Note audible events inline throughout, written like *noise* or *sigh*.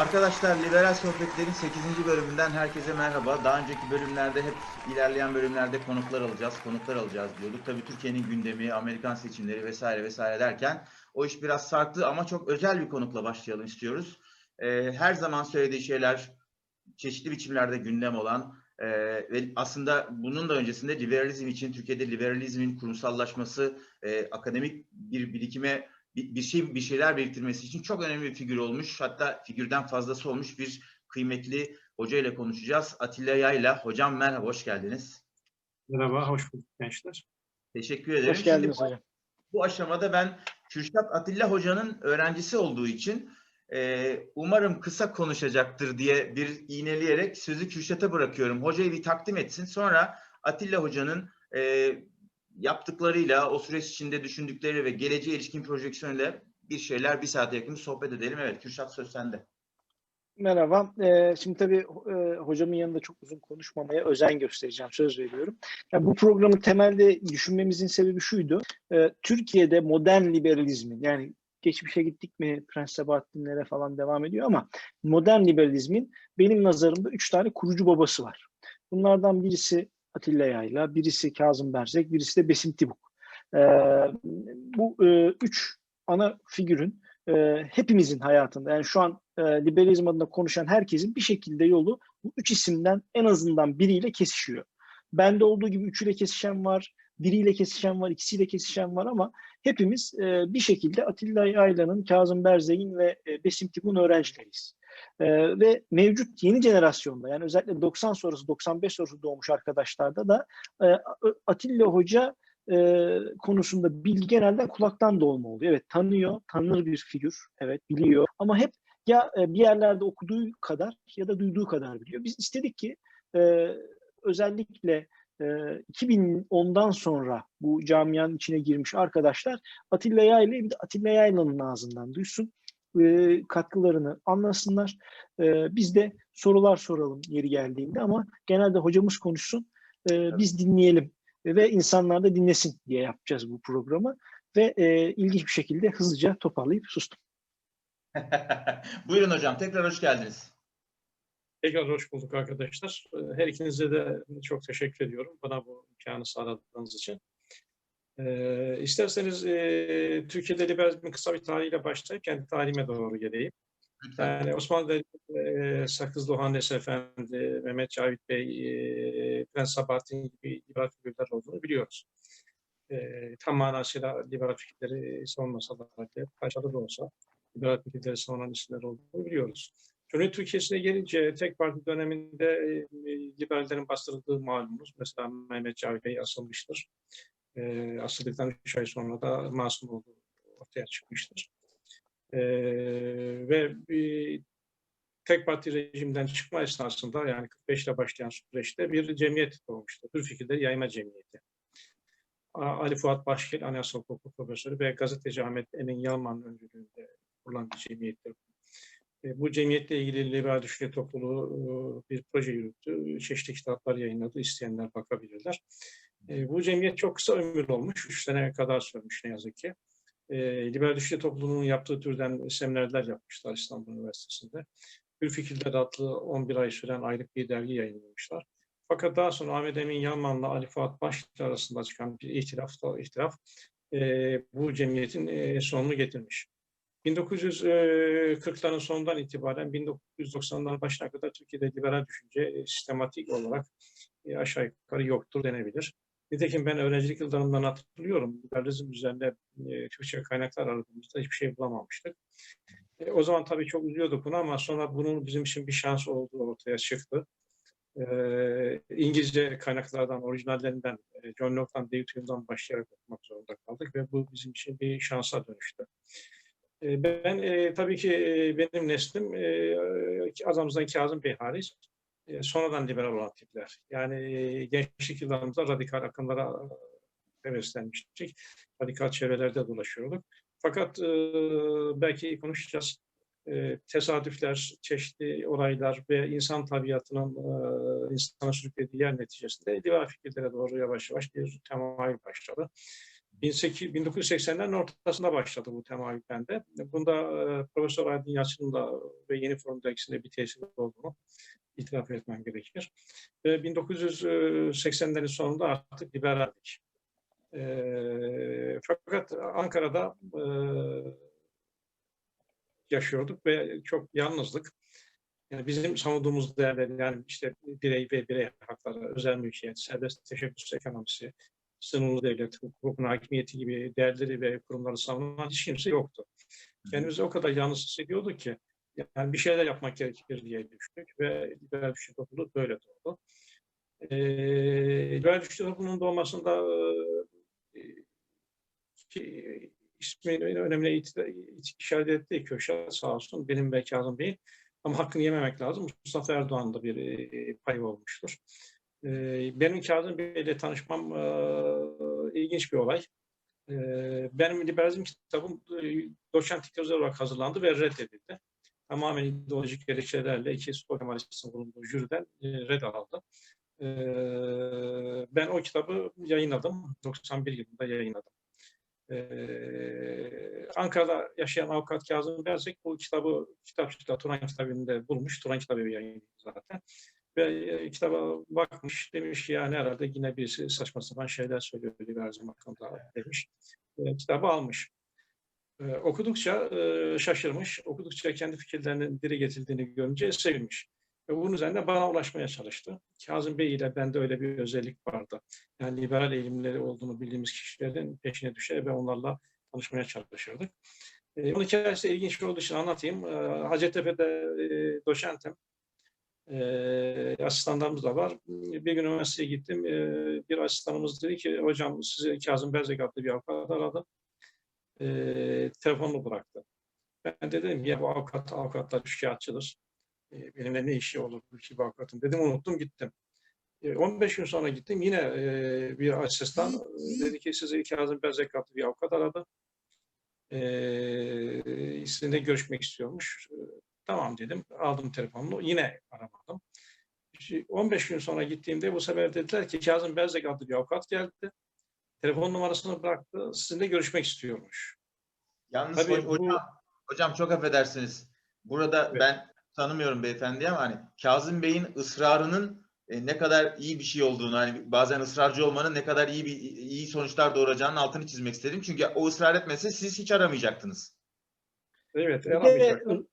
Arkadaşlar Liberal Sohbetler'in 8. bölümünden herkese merhaba. Daha önceki bölümlerde hep ilerleyen bölümlerde konuklar alacağız, konuklar alacağız diyorduk. Tabii Türkiye'nin gündemi, Amerikan seçimleri vesaire vesaire derken o iş biraz sarktı ama çok özel bir konukla başlayalım istiyoruz. Ee, her zaman söylediği şeyler çeşitli biçimlerde gündem olan e, ve aslında bunun da öncesinde liberalizm için Türkiye'de liberalizmin kurumsallaşması, e, akademik bir birikime bir, bir şey bir şeyler biriktirmesi için çok önemli bir figür olmuş. Hatta figürden fazlası olmuş bir kıymetli hoca ile konuşacağız. Atilla Yayla. Hocam merhaba, hoş geldiniz. Merhaba, hoş bulduk gençler. Teşekkür ederim. Hoş geldiniz Şimdi, hocam. Bu aşamada ben Kürşat Atilla Hoca'nın öğrencisi olduğu için e, umarım kısa konuşacaktır diye bir iğneleyerek sözü Kürşat'a bırakıyorum. Hocayı bir takdim etsin. Sonra Atilla Hoca'nın e, yaptıklarıyla, o süreç içinde düşündükleri ve geleceğe ilişkin projeksiyonuyla bir şeyler bir saate yakın sohbet edelim. Evet Kürşat söz sende. Merhaba. Ee, şimdi tabii e, hocamın yanında çok uzun konuşmamaya özen göstereceğim, söz veriyorum. Ya bu programı temelde düşünmemizin sebebi şuydu. Ee, Türkiye'de modern liberalizmin, yani geçmişe gittik mi Prens Sabahattinlere falan devam ediyor ama modern liberalizmin benim nazarımda üç tane kurucu babası var. Bunlardan birisi Atilla Yayla, birisi Kazım Berzek, birisi de Besim Tibuk. Ee, bu e, üç ana figürün e, hepimizin hayatında yani şu an e, liberalizm adına konuşan herkesin bir şekilde yolu bu üç isimden en azından biriyle kesişiyor. Bende olduğu gibi üçüyle kesişen var, biriyle kesişen var, ikisiyle kesişen var ama hepimiz e, bir şekilde Atilla Yayla'nın, Kazım Berzek'in ve e, Besim Tibuk'un öğrencileriyiz. E, ve mevcut yeni jenerasyonda yani özellikle 90 sonrası 95 sonrası doğmuş arkadaşlarda da e, Atilla Hoca e, konusunda bilgi genelde kulaktan dolma oluyor. Evet tanıyor, tanınır bir figür. Evet biliyor ama hep ya e, bir yerlerde okuduğu kadar ya da duyduğu kadar biliyor. Biz istedik ki e, özellikle e, 2010'dan sonra bu camianın içine girmiş arkadaşlar Atilla Yayla bir de Atilla Yayla'nın ağzından duysun. E, katkılarını anlasınlar. E, biz de sorular soralım yeri geldiğinde ama genelde hocamız konuşsun. E, biz dinleyelim ve insanlar da dinlesin diye yapacağız bu programı. Ve e, ilginç bir şekilde hızlıca toparlayıp sustum. *laughs* Buyurun hocam, tekrar hoş geldiniz. Tekrar hoş bulduk arkadaşlar. Her ikinize de çok teşekkür ediyorum bana bu imkanı sağladığınız için. Ee, isterseniz e, Türkiye'de liberalizmin kısa bir tarihiyle başlayıp kendi tarihime doğru geleyim. Yani Osmanlı e, Sakız Doğan Nesi Efendi, Mehmet Cavit Bey, e, Prens Sabahattin gibi liberal figürler olduğunu biliyoruz. E, tam manasıyla liberal fikirleri savunmasalar bile, parçalı da olsa liberal fikirleri savunan isimler olduğunu biliyoruz. Cumhuriyet Türkiye'sine gelince tek parti döneminde e, liberallerin bastırıldığı malumuz. Mesela Mehmet Cavit Bey asılmıştır. E, asıldıktan 3 ay sonra da masum olduğu ortaya çıkmıştır. Ee, ve bir tek parti rejimden çıkma esnasında yani 45 ile başlayan süreçte bir cemiyet doğmuştu. Türk Fikirleri Yayma Cemiyeti. Ali Fuat Başgil, Anayasal Hukuk Profesörü ve gazeteci Ahmet Emin Yalman öncülüğünde kurulan bir cemiyettir. E, bu cemiyetle ilgili liberal düşünce topluluğu e, bir proje yürüttü. Çeşitli kitaplar yayınladı. İsteyenler bakabilirler. E, bu cemiyet çok kısa ömürlü olmuş. Üç sene kadar sürmüş ne yazık ki e, liberal düşünce topluluğunun yaptığı türden seminerler yapmışlar İstanbul Üniversitesi'nde. Hür Fikirler adlı 11 ay süren aylık bir dergi yayınlamışlar. Fakat daha sonra Ahmet Emin Yalman'la Ali Fuat Başlı arasında çıkan bir ihtilaf, ihtilaf e, bu cemiyetin e, sonunu getirmiş. 1940'ların sonundan itibaren 1990'ların başına kadar Türkiye'de liberal düşünce e, sistematik olarak e, aşağı yukarı yoktur denebilir. Nitekim ben öğrencilik yıllarımdan hatırlıyorum. Liberalizm üzerinde e, Türkçe kaynaklar aradığımızda hiçbir şey bulamamıştık. E, o zaman tabii çok üzülüyorduk bunu ama sonra bunun bizim için bir şans olduğu ortaya çıktı. E, İngilizce kaynaklardan, orijinallerinden, e, John Locke'dan, David Hume'dan başlayarak okumak zorunda kaldık ve bu bizim için bir şansa dönüştü. E, ben e, tabii ki e, benim neslim e, azamızdan Kazım Bey hariç sonradan liberal olan tipler. Yani e, gençlik yıllarımızda radikal akımlara heveslenmiştik. Radikal çevrelerde dolaşıyorduk. Fakat e, belki konuşacağız. Tesadüfler, çeşitli olaylar ve insan tabiatının insana sürüklediği yer neticesinde liberal fikirlere doğru yavaş yavaş bir temayül başladı. 18 1980'lerin ortasında başladı bu temayül bende. Bunda e, Profesör Aydın Yalçın'ın da ve Yeni Forum dergisinde bir tesiri olduğunu itiraf etmem gerekir. Ve 1980'lerin sonunda artık liberaldik. E, fakat Ankara'da e, yaşıyorduk ve çok yalnızdık. Yani bizim savunduğumuz değerler yani işte birey ve birey hakları, özel mülkiyet, serbest teşebbüs ekonomisi, sınırlı devlet, hukukun hakimiyeti gibi değerleri ve kurumları savunan hiç kimse yoktu. Kendimizi o kadar yalnız hissediyorduk ki yani bir şeyler yapmak gerekir diye düşündük ve liberal güçlü topluluğu böyle doğdu. Ee, liberal güçlü topluluğun doğmasında e, ki, ismin önemli işaret ettiği Köşe sağ olsun benim ve Kazım Bey'in ama hakkını yememek lazım. Mustafa Erdoğan'ın da bir e, payı olmuştur. E, benim Kazım Bey'le tanışmam e, ilginç bir olay. E, benim liberalizm kitabım e, doçent titüzel olarak hazırlandı ve reddedildi. Tamamen ideolojik gerekçelerle iki spor kemalistinin bulunduğu jüriden e, red aldı. E, ben o kitabı yayınladım. 91 yılında yayınladım. Ee, Ankara'da yaşayan avukat Kazım Berzek bu kitabı kitapçıda Turan kitabında bulmuş. Turan kitabı yayınlıyor zaten. Ve e, kitaba bakmış demiş ki yani herhalde yine birisi saçma sapan şeyler söylüyor liberalizm hakkında demiş. E, kitabı almış. E, okudukça e, şaşırmış. Okudukça kendi fikirlerinin dile getirildiğini görünce sevinmiş. Ve bunun üzerine bana ulaşmaya çalıştı. Kazım Bey ile bende öyle bir özellik vardı. Yani liberal eğilimleri olduğunu bildiğimiz kişilerin peşine düşer ve onlarla tanışmaya çalışırdık. E, onun hikayesi ilginç olduğu için anlatayım. E, Hacettepe'de e, doçentim. E, asistanlarımız da var. Bir gün üniversiteye gittim. E, bir asistanımız dedi ki hocam sizi Kazım Berzek adlı bir avukat aradı. E, telefonunu bıraktı. Ben de dedim ya bu avukat, avukatlar şikayetçidir. E, benimle ne işi olur bu iki avukatın dedim unuttum gittim. E, 15 gün sonra gittim yine e, bir asistan dedi ki sizi Kazım Berzek adlı bir avukat aradı. E, sizinle görüşmek istiyormuş. E, tamam dedim aldım telefonunu yine aramadım. İşte 15 gün sonra gittiğimde bu sefer dediler ki Kazım Berzek adlı bir avukat geldi. Telefon numarasını bıraktı. Sizinle görüşmek istiyormuş. Yalnız Tabii ho- bu- hocam, hocam çok affedersiniz. Burada Evet. ben tanımıyorum beyefendi ama hani Kazım Bey'in ısrarının e, ne kadar iyi bir şey olduğunu hani bazen ısrarcı olmanın ne kadar iyi bir iyi sonuçlar doğuracağının altını çizmek istedim. Çünkü o ısrar etmese siz hiç aramayacaktınız. Evet, aramayacaktım.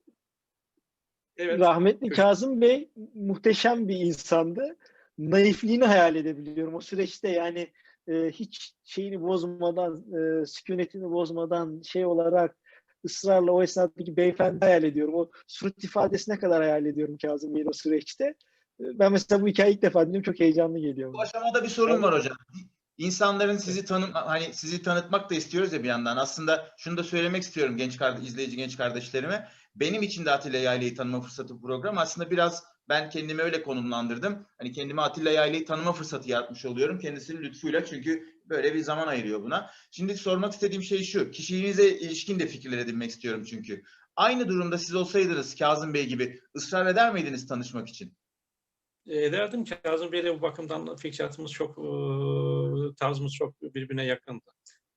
Evet. rahmetli Kazım Bey muhteşem bir insandı. Naifliğini hayal edebiliyorum o süreçte yani e, hiç şeyini bozmadan, e, sükunetini bozmadan şey olarak ısrarla o esnadaki beyefendi hayal ediyorum. O surat ifadesine kadar hayal ediyorum Kazım Bey'in o süreçte. E, Ben mesela bu hikayeyi ilk defa dinliyorum. Çok heyecanlı geliyor. Bu aşamada bir sorun var hocam. İnsanların sizi tanı hani sizi tanıtmak da istiyoruz ya bir yandan. Aslında şunu da söylemek istiyorum genç kardeş, izleyici genç kardeşlerime. Benim için de Atilla Yayla'yı tanıma fırsatı program. Aslında biraz ben kendimi öyle konumlandırdım. Hani kendime Atilla Yayla'yı tanıma fırsatı yaratmış oluyorum. Kendisinin lütfuyla çünkü böyle bir zaman ayırıyor buna. Şimdi sormak istediğim şey şu. Kişiliğinize ilişkin de fikirler edinmek istiyorum çünkü. Aynı durumda siz olsaydınız Kazım Bey gibi ısrar eder miydiniz tanışmak için? E, Ederdim Kazım Bey'le bu bakımdan fikriyatımız çok, e, tarzımız çok birbirine yakındı.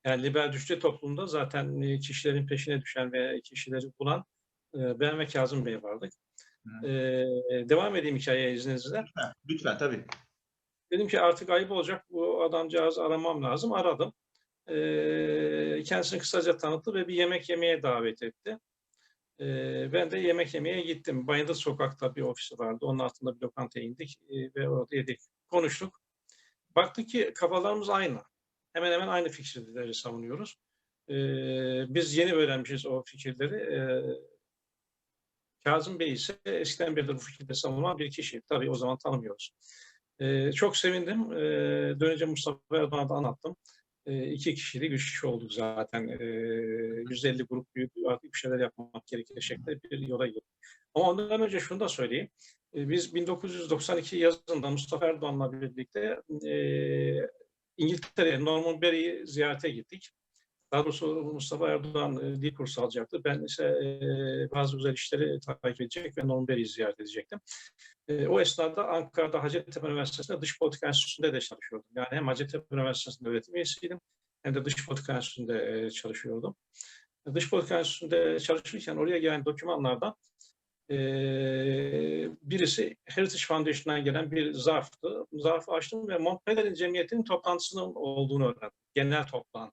Yani liberal düştü toplumda zaten e, kişilerin peşine düşen ve kişileri bulan ben ve Kazım Bey vardık. Hı. E, devam edeyim hikayeye izninizle. Ha, lütfen tabii. Dedim ki artık ayıp olacak bu adamcağızı aramam lazım. Aradım. E, kendisini kısaca tanıttı ve bir yemek yemeye davet etti. E, ben de yemek yemeye gittim. Bayındır Sokak'ta bir ofisi vardı. Onun altında bir lokantaya indik e, ve orada yedik. Konuştuk. Baktık ki kafalarımız aynı. Hemen hemen aynı fikirleri savunuyoruz. E, biz yeni öğrenmişiz o fikirleri. E, Kazım Bey ise eskiden beridir bu fikirde savunan bir kişi. Tabii o zaman tanımıyoruz. Ee, çok sevindim. Ee, dönünce Mustafa Erdoğan'a da anlattım. Ee, iki kişilik, üç kişi olduk zaten. Ee, 150 grup büyüdü. Artık bir şeyler yapmak gerekir şeklinde bir yola girdik. Ama ondan önce şunu da söyleyeyim. Ee, biz 1992 yazında Mustafa Erdoğan'la birlikte e, İngiltere'ye, Norman Berry'i ziyarete gittik. Daha doğrusu Mustafa Erdoğan e, dil kursu alacaktı. Ben ise e, bazı güzel işleri takip edecek ve Berry'i ziyaret edecektim. E, o esnada Ankara'da Hacettepe Üniversitesi'nde Dış Politika Enstitüsü'nde de çalışıyordum. Yani hem Hacettepe Üniversitesi'nde öğretim üyesiydim hem de dış politika enstitüsünde çalışıyordum. Dış politika enstitüsünde çalışırken oraya gelen dokümanlardan birisi Heritage Foundation'dan gelen bir zarftı. Zarfı açtım ve Montpellier'in cemiyetinin toplantısının olduğunu öğrendim. Genel toplantı.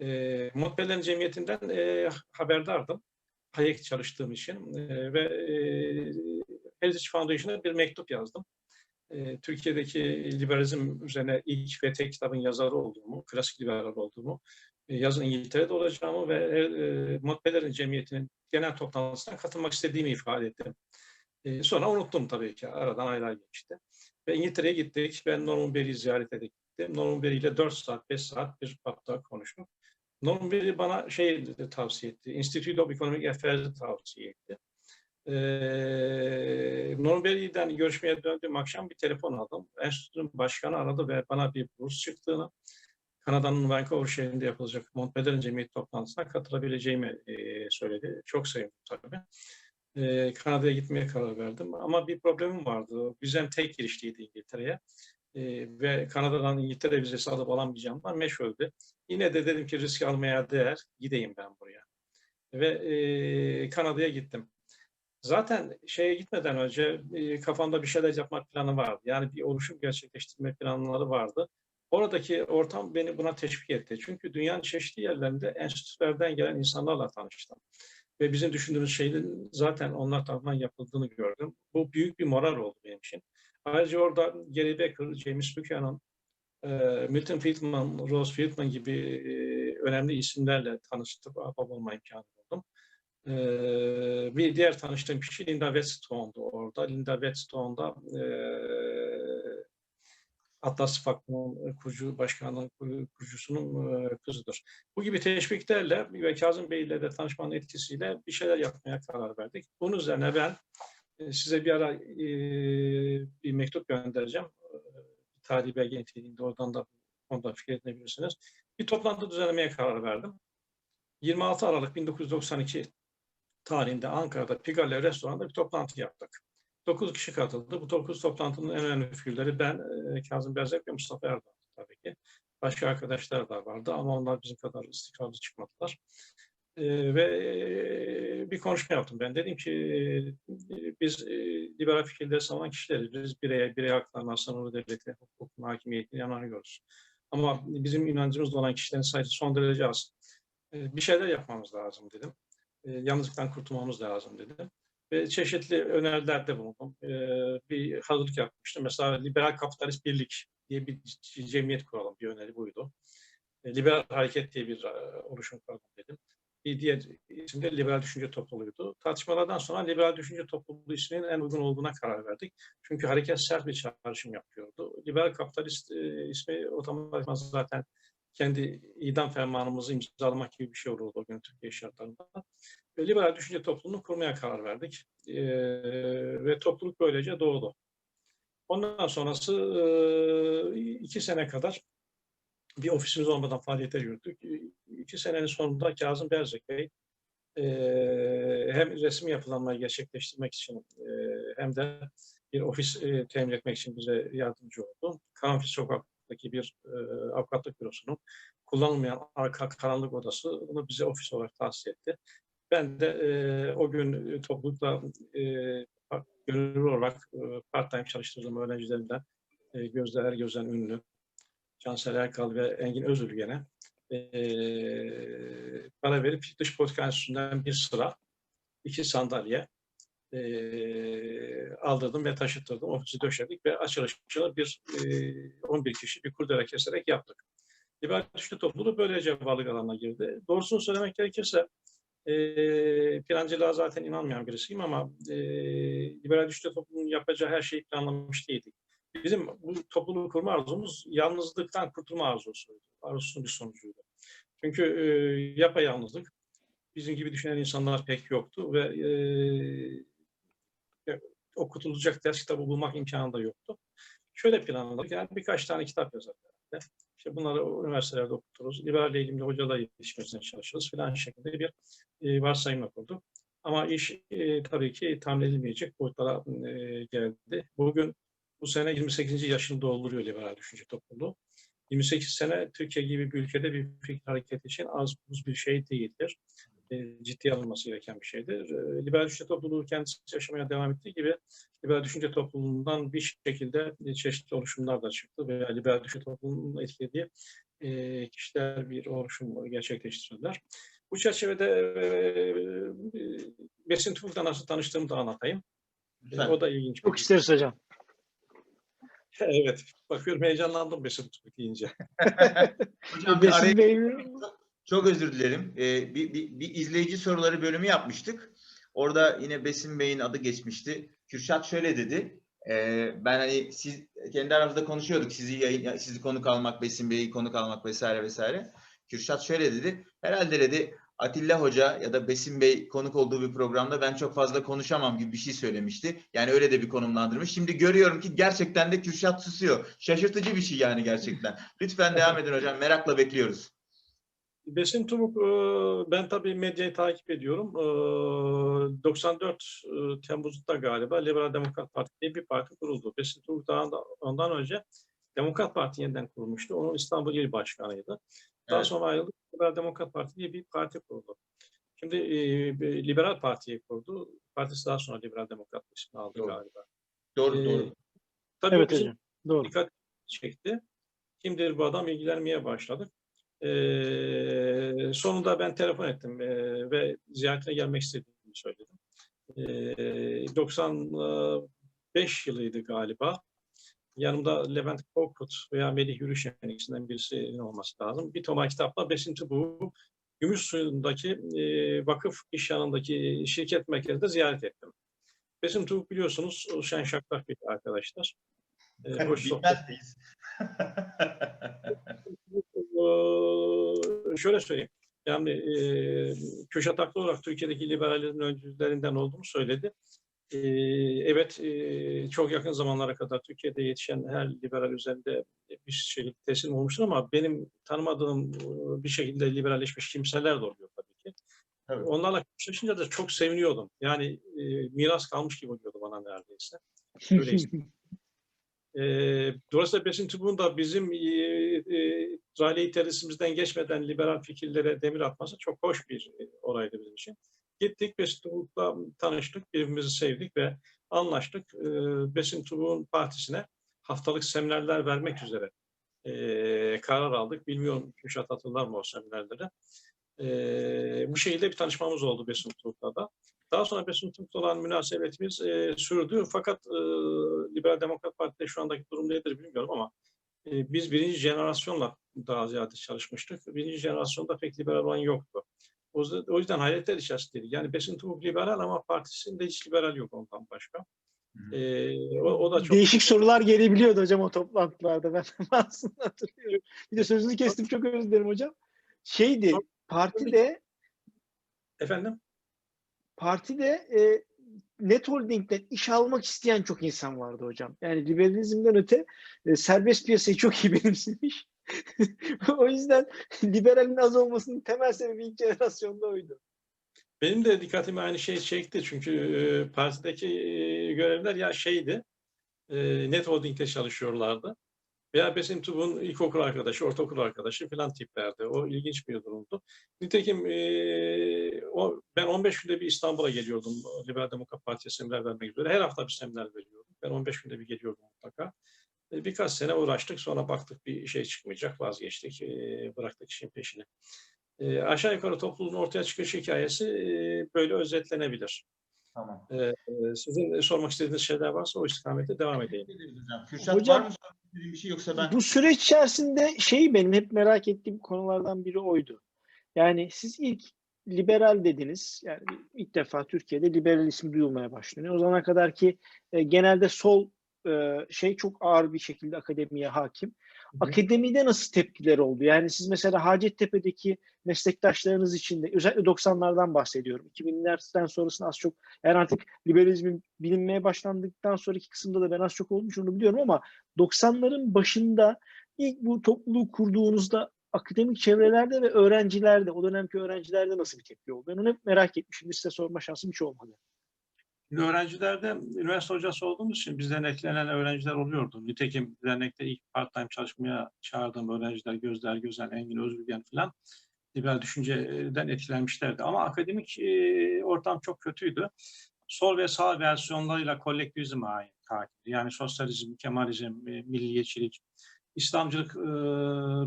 E, Montpellier'in cemiyetinden e, haberdardım. Hayek çalıştığım için e, ve e, Heritage Foundation'a bir mektup yazdım. E, Türkiye'deki liberalizm üzerine ilk ve tek kitabın yazarı olduğumu, klasik liberal olduğumu, e, yazın İngiltere'de olacağımı ve e, Montpellier'in cemiyetinin genel toplantısına katılmak istediğimi ifade ettim. E, sonra unuttum tabii ki. Aradan aylar geçti. Ve İngiltere'ye gittik. Ben Norman Berry'i ziyaret edip gittim. Norman Berry ile 4 saat, 5 saat bir hatta konuştum. Norman Berry bana şey tavsiye etti. Institute of Economic Affairs'ı tavsiye etti. Ee, Norman Berry'den görüşmeye döndüğüm akşam bir telefon aldım. Enstitünün başkanı aradı ve bana bir burs çıktığını, Kanada'nın Vancouver şehrinde yapılacak Montpellier'in cemiyet toplantısına katılabileceğimi e, söyledi. Çok sevindim tabii. E, Kanada'ya gitmeye karar verdim. Ama bir problemim vardı. Vizem tek girişliydi İngiltere'ye. E, ve Kanada'dan İngiltere vizesi alıp alamayacağımdan meşhuldü. Yine de dedim ki risk almaya değer, gideyim ben buraya. Ve e, Kanada'ya gittim. Zaten şeye gitmeden önce e, kafamda bir şeyler yapmak planı vardı. Yani bir oluşum gerçekleştirme planları vardı. Oradaki ortam beni buna teşvik etti. Çünkü dünyanın çeşitli yerlerinde enstitülerden gelen insanlarla tanıştım. Ve bizim düşündüğümüz şeyin zaten onlar tarafından yapıldığını gördüm. Bu büyük bir moral oldu benim için. Ayrıca orada Gary Becker, James Buchanan, e, Milton Friedman, Rose Friedman gibi e, önemli isimlerle tanıştıp ahbap olma imkanı buldum. E, bir diğer tanıştığım kişi Linda Whetstone'du orada. Linda Whetstone'da e, Atlas Vakfı'nın kurucu başkanının kurucusunun kızıdır. Bu gibi teşviklerle ve Kazım Bey ile de tanışmanın etkisiyle bir şeyler yapmaya karar verdik. Bunun üzerine ben size bir ara e, bir mektup göndereceğim. Bir tarihi belge niteliğinde oradan da onda fikir edinebilirsiniz. Bir toplantı düzenlemeye karar verdim. 26 Aralık 1992 tarihinde Ankara'da Pigalle Restoran'da bir toplantı yaptık. 9 kişi katıldı. Bu 9 toplantının en önemli figürleri ben, e, Kazım Berzek ve Mustafa Erdoğan tabii ki. Başka arkadaşlar da vardı ama onlar bizim kadar istikrarlı çıkmadılar. E, ve bir konuşma yaptım ben. Dedim ki biz liberal fikirleri savunan kişileriz. Biz bireye, birey haklarına, sınırlı devlete, hukukun hakimiyetine inanıyoruz. Ama bizim inancımızda olan kişilerin sayısı son derece az. bir şeyler yapmamız lazım dedim. yalnızlıktan kurtulmamız lazım dedim ve çeşitli önerilerde bulundum. Ee, bir hazırlık yapmıştım. Mesela Liberal Kapitalist Birlik diye bir cemiyet kuralım. Bir öneri buydu. Liberal Hareket diye bir oluşum kuralım dedim. Bir diğer isim de Liberal Düşünce Topluluğu'ydu. Tartışmalardan sonra Liberal Düşünce Topluluğu isminin en uygun olduğuna karar verdik. Çünkü hareket sert bir çağrışım yapıyordu. Liberal Kapitalist e, ismi otomatikman zaten kendi idam fermanımızı imzalamak gibi bir şey olurdu o gün Türkiye şartlarında. Ve liberal düşünce topluluğunu kurmaya karar verdik. E, ve topluluk böylece doğdu. Ondan sonrası e, iki sene kadar bir ofisimiz olmadan faaliyete yürüttük. İki senenin sonunda Kazım Berzek Bey e, hem resmi yapılanmayı gerçekleştirmek için e, hem de bir ofis e, temin etmek için bize yardımcı oldu. Karanfil Sokak'taki bir e, avukatlık bürosunun kullanılmayan arka karanlık odası bunu bize ofis olarak tahsis etti. Ben de e, o gün e, toplulukla e, gönüllü olarak e, part-time çalıştırdığım öğrencilerimden e, Gözde Ergöz'den ünlü, Cansel Erkal ve Engin Özülgen'e e, para verip dış politika bir sıra, iki sandalye e, aldırdım ve taşıttırdım. Ofisi döşedik ve açılışını bir e, 11 kişi bir kurdele keserek yaptık. Liberal Düşünce Topluluğu böylece varlık alanına girdi. Doğrusunu söylemek gerekirse e, plancılığa zaten inanmayan birisiyim ama e, liberal düşünce toplumunun yapacağı her şeyi planlamış değildik. Bizim bu topluluğu kurma arzumuz yalnızlıktan kurtulma arzusuydu. Arzusunun bir sonucuydu. Çünkü e, yapayalnızlık bizim gibi düşünen insanlar pek yoktu ve e, okutulacak ders kitabı bulmak imkanı da yoktu. Şöyle planladık, yani birkaç tane kitap herhalde. İşte bunları üniversitelerde okuturuz. Liberalle ilgili hocalarla yetişmesine çalışırız filan şeklinde bir e, varsayımla kurduk. Ama iş e, tabii ki tahmin edilmeyecek boyutlara e, geldi. Bugün bu sene 28. yaşını dolduruyor liberal düşünce topluluğu. 28 sene Türkiye gibi bir ülkede bir fikir hareketi için az buz bir şey değildir. E, ciddiye alınması gereken bir şeydir. E, liberal düşünce topluluğu kendisi yaşamaya devam ettiği gibi liberal düşünce topluluğundan bir şekilde çeşitli oluşumlar da çıktı veya liberal düşünce topluluğunun etkilediği e, kişiler bir oluşum gerçekleştirdiler. Bu çerçevede e, Besin Tufuk'la nasıl tanıştığımı da anlatayım. E, Lütfen. o da ilginç. Çok isteriz hocam. *laughs* Evet. Bakıyorum heyecanlandım Besin Tufuk deyince. *laughs* Hocam bir araya- Besin Bey, Çok özür dilerim. Ee, bir, bir, bir izleyici soruları bölümü yapmıştık. Orada yine Besim Bey'in adı geçmişti. Kürşat şöyle dedi. Ee, ben hani siz kendi aramızda konuşuyorduk. Sizi yayın, sizi konuk almak, Besim Bey'i konuk almak vesaire vesaire. Kürşat şöyle dedi. Herhalde dedi Atilla Hoca ya da Besim Bey konuk olduğu bir programda ben çok fazla konuşamam gibi bir şey söylemişti. Yani öyle de bir konumlandırmış. Şimdi görüyorum ki gerçekten de Kürşat susuyor. Şaşırtıcı bir şey yani gerçekten. Lütfen devam edin hocam. Merakla bekliyoruz. Besin Tufuk, e, ben tabii medyayı takip ediyorum. E, 94 e, Temmuz'da galiba Liberal Demokrat Parti diye bir parti kuruldu. Besin Tufuk daha da- ondan önce Demokrat Parti yeniden kurulmuştu. Onun İstanbul İl Başkanı'ydı. Daha Evet. sonra ayrılıp Liberal Demokrat Parti diye bir parti kurdu. Şimdi e, Liberal Parti'yi kurdu. Partisi daha sonra Liberal Demokrat ismini aldı Doğru. galiba. Doğru E, doğru. Tabii evet hocam. Doğru. dikkat çekti. Kimdir bu adam ilgilenmeye başladık. Ee, sonunda ben telefon ettim ee, ve ziyaretine gelmek istediğimi söyledim. Ee, 95 yılıydı galiba. Yanımda Levent Korkut veya Melih Yürüşen ikisinden birisinin olması lazım. Bir toma kitapla Besin Tıbuğu Gümüş Suyu'ndaki e, vakıf iş yanındaki şirket merkezinde ziyaret ettim. Besin Tıbuk biliyorsunuz şen şakrak bir arkadaşlar. Ee, hoş sohbet Bilmez miyiz? Eee, *laughs* şöyle söyleyeyim. Yani eee Kürşat haklı olarak Türkiye'deki liberalizmin öncülerinden olduğunu söyledi. Evet, çok yakın zamanlara kadar Türkiye'de yetişen her liberal üzerinde bir şekilde teslim olmuştur ama benim tanımadığım bir şekilde liberalleşmiş kimseler de oluyor tabii ki. Tabii. Onlarla karşılaşınca da çok seviniyordum. Yani miras kalmış gibi oluyordu bana neredeyse. Öyleyse. *laughs* Eee dolayısıyla Besin Tübük'ün da bizim eee eee rally geçmeden liberal fikirlere demir atması çok hoş bir e, olaydı bizim için. Gittik Besin Tübük'la tanıştık, birbirimizi sevdik ve anlaştık. Eee Besin Tübük'ün partisine haftalık seminerler vermek üzere eee, karar aldık. Bilmiyorum Kürşat hatırlar mı o seminerleri. Eee bu şekilde bir tanışmamız oldu Besin Tübük'la da. Daha sonra Besin Tübük'le olan münasebetimiz eee, sürdü. Fakat eee, Liberal Demokrat Parti'de şu andaki durum nedir bilmiyorum ama e, biz birinci jenerasyonla daha ziyade çalışmıştık. Birinci jenerasyonda pek liberal olan yoktu. O yüzden, o yüzden hayretler içerisindeydik. Yani Besin Tübük liberal ama partisinde hiç liberal yok ondan başka. Hı. E, o, o da çok Değişik sorular gelebiliyordu hocam o toplantılarda. Ben *laughs* aslında hatırlıyorum. Bir de sözünü kestim çok özür dilerim hocam. Şeydi Çok- partide efendim partide e, net holding'den iş almak isteyen çok insan vardı hocam. Yani liberalizmden öte e, serbest piyasayı çok iyi benimsemiş. *laughs* o yüzden liberalin az olmasının temel sebebi ilk jenerasyonda oydu. Benim de dikkatimi aynı şey çekti çünkü e, partideki e, görevler ya şeydi, e, Net Holding'de çalışıyorlardı. Veya Besim Tübük'ün ilkokul arkadaşı, ortaokul arkadaşı falan tiplerdi. O ilginç bir durumdu. Nitekim e, o, ben 15 günde bir İstanbul'a geliyordum Liberal Demokrat Parti'ye seminer vermek üzere. Her hafta bir seminer veriyordum. Ben 15 günde bir geliyordum mutlaka. E, birkaç sene uğraştık sonra baktık bir şey çıkmayacak vazgeçtik. E, bıraktık işin peşini. E, aşağı yukarı topluluğun ortaya çıkış hikayesi böyle özetlenebilir. Tamam. Sizin sormak istediğiniz şeyler varsa o istikamette devam edeyim. Kürşat Hocam- var mı bir şey yoksa ben Bu süreç içerisinde şey benim hep merak ettiğim konulardan biri oydu. Yani siz ilk liberal dediniz. Yani ilk defa Türkiye'de liberal ismi duyulmaya başlanıyor. O zamana kadar ki e, genelde sol e, şey çok ağır bir şekilde akademiye hakim. Akademide nasıl tepkiler oldu? Yani siz mesela Hacettepe'deki meslektaşlarınız için de özellikle 90'lardan bahsediyorum. 2000'lerden sonrasında az çok yani artık liberalizmin bilinmeye başlandıktan sonraki kısımda da ben az çok olmuş onu biliyorum ama 90'ların başında ilk bu topluluğu kurduğunuzda akademik çevrelerde ve öğrencilerde, o dönemki öğrencilerde nasıl bir tepki oldu? Ben onu hep merak etmişim. Size sorma şansım hiç olmadı. Şimdi öğrencilerde üniversite hocası olduğumuz için bizden eklenen öğrenciler oluyordu. Nitekim dernekte ilk part-time çalışmaya çağırdığım öğrenciler Gözler Gözen, Engin Özbilgen falan liberal düşünceden etkilenmişlerdi. Ama akademik e, ortam çok kötüydü. Sol ve sağ versiyonlarıyla kolektivizm ait. Yani sosyalizm, Kemalizm, e, milliyetçilik, İslamcılık e,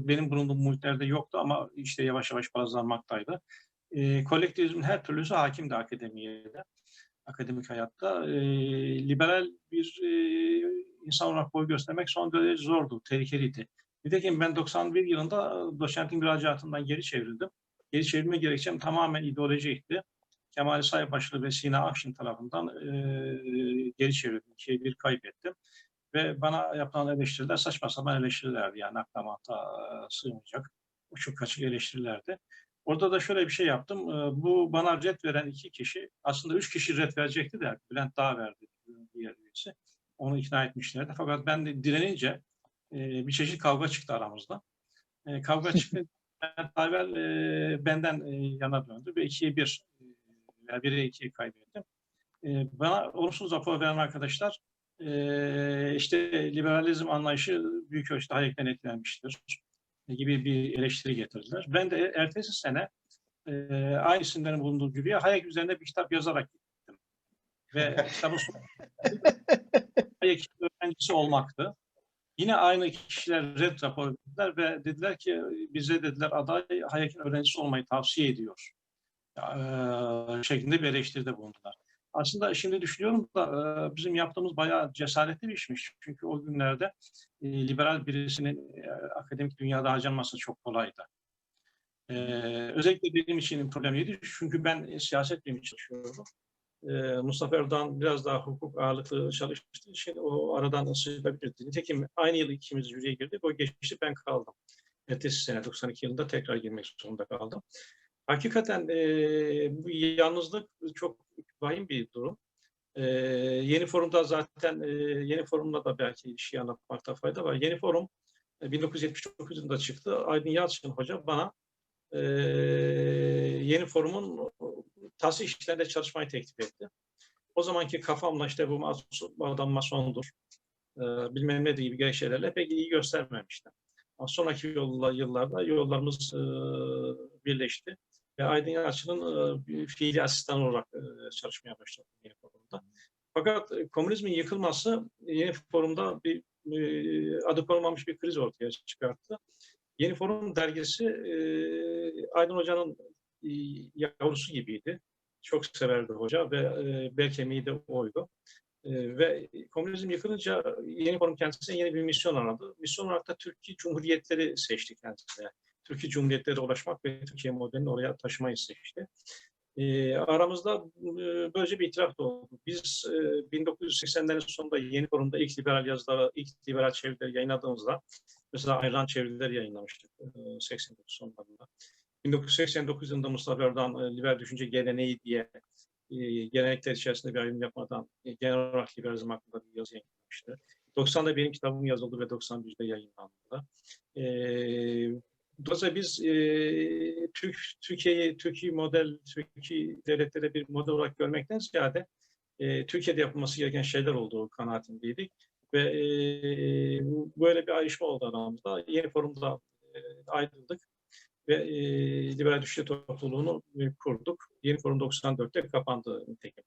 benim bulunduğum muhitlerde yoktu ama işte yavaş yavaş bazılanmaktaydı. E, kolektivizmin her türlüsü hakimdi akademiye de akademik hayatta. E, liberal bir e, insan olarak boy göstermek son derece zordu, tehlikeliydi. Nitekim ben 91 yılında doçentin müracaatından geri çevrildim. Geri çevrilme gerekçem tamamen ideolojikti. Kemal Saybaşlı ve Sina Akşin tarafından e, geri çevrildim. İkiye bir kaybettim. Ve bana yapılan eleştiriler saçma sapan eleştirilerdi. Yani akla mantığa sığmayacak uçuk kaçık eleştirilerdi. Orada da şöyle bir şey yaptım. Bu bana red veren iki kişi, aslında üç kişi red verecekti de Bülent Dağ verdi diğer üyesi. Onu ikna etmişlerdi. Fakat ben de direnince bir çeşit kavga çıktı aramızda. Kavga *laughs* çıktı. Bülent Dağvel benden yana döndü ve ikiye bir, veya bire ikiye kaybettim. Bana olumsuz rapor veren arkadaşlar işte liberalizm anlayışı büyük ölçüde Hayek'ten etkilenmiştir gibi bir eleştiri getirdiler. Ben de ertesi sene e, aynı isimlerin bulunduğu jüriye Hayek üzerine bir kitap yazarak gittim. Ve *laughs* kitabın sonu Hayek öğrencisi olmaktı. Yine aynı kişiler red rapor verdiler ve dediler ki bize dediler aday Hayek'in öğrencisi olmayı tavsiye ediyor. E, şeklinde bir eleştiride bulundular. Aslında şimdi düşünüyorum da e, bizim yaptığımız bayağı cesaretli bir işmiş. Çünkü o günlerde e, liberal birisinin e, akademik dünyada harcanması çok kolaydı. Özellikle benim için problemiydi. Çünkü ben siyaset bilimi çalışıyorum. E, Mustafa Erdoğan biraz daha hukuk ağırlıklı çalıştığı için o aradan sıyrılabilirdi. Nitekim aynı yıl ikimiz jüriye girdik. O geçti ben kaldım. Ertesi sene 92 yılında tekrar girmek zorunda kaldım. Hakikaten e, bu yalnızlık çok vahim bir durum. E, yeni forumda zaten e, yeni forumda da belki işi anlatmakta fayda var. Yeni forum e, 1979 yılında çıktı. Aydın Yalçın Hoca bana e, yeni forumun tahsil işlerinde çalışmayı teklif etti. O zamanki kafamla işte bu, bu adam masondur, e, bilmem ne gibi şeylerle pek iyi göstermemiştim. Sonraki yolla, yıllarda yollarımız e, birleşti ve Aydın Yalçın'ın e, fiili asistan olarak e, çalışmaya başladı yeni forumda. Fakat e, komünizmin yıkılması yeni forumda bir e, adı konulmamış bir kriz ortaya çıkarttı. Yeni Forum dergisi e, Aydın Hoca'nın e, yavrusu gibiydi. Çok severdi hoca ve e, bel kemiği de oydu. E, ve komünizm yıkılınca Yeni Forum kendisine yeni bir misyon aradı. Misyon olarak da Türkiye Cumhuriyetleri seçti kendisine. Türkiye Cumhuriyetlere ulaşmak ve Türkiye modelini oraya taşımayı seçti. E, aramızda e, böylece bir itiraf da oldu. Biz e, 1980'lerin sonunda yeni forumda ilk liberal yazıları, ilk liberal çevirileri yayınladığımızda mesela Ayran çevirileri yayınlamıştık e, 89 sonlarında. 1989 yılında Mustafa Erdoğan e, liberal düşünce geleneği diye e, gelenekler içerisinde bir ayrım yapmadan e, genel olarak liberalizm hakkında bir yazı yayınlamıştı. 90'da benim kitabım yazıldı ve 91'de yayınlandı. E, Dolayısıyla biz e, Türk Türkiye'yi Türkiye model Türkiye devletlere bir model olarak görmekten ziyade e, Türkiye'de yapılması gereken şeyler olduğu kanaatindeydik ve e, böyle bir ayrışma oldu aramızda. Yeni forumda e, ayrıldık ve e, liberal düşünce topluluğunu e, kurduk. Yeni forum 94'te kapandı nitekim.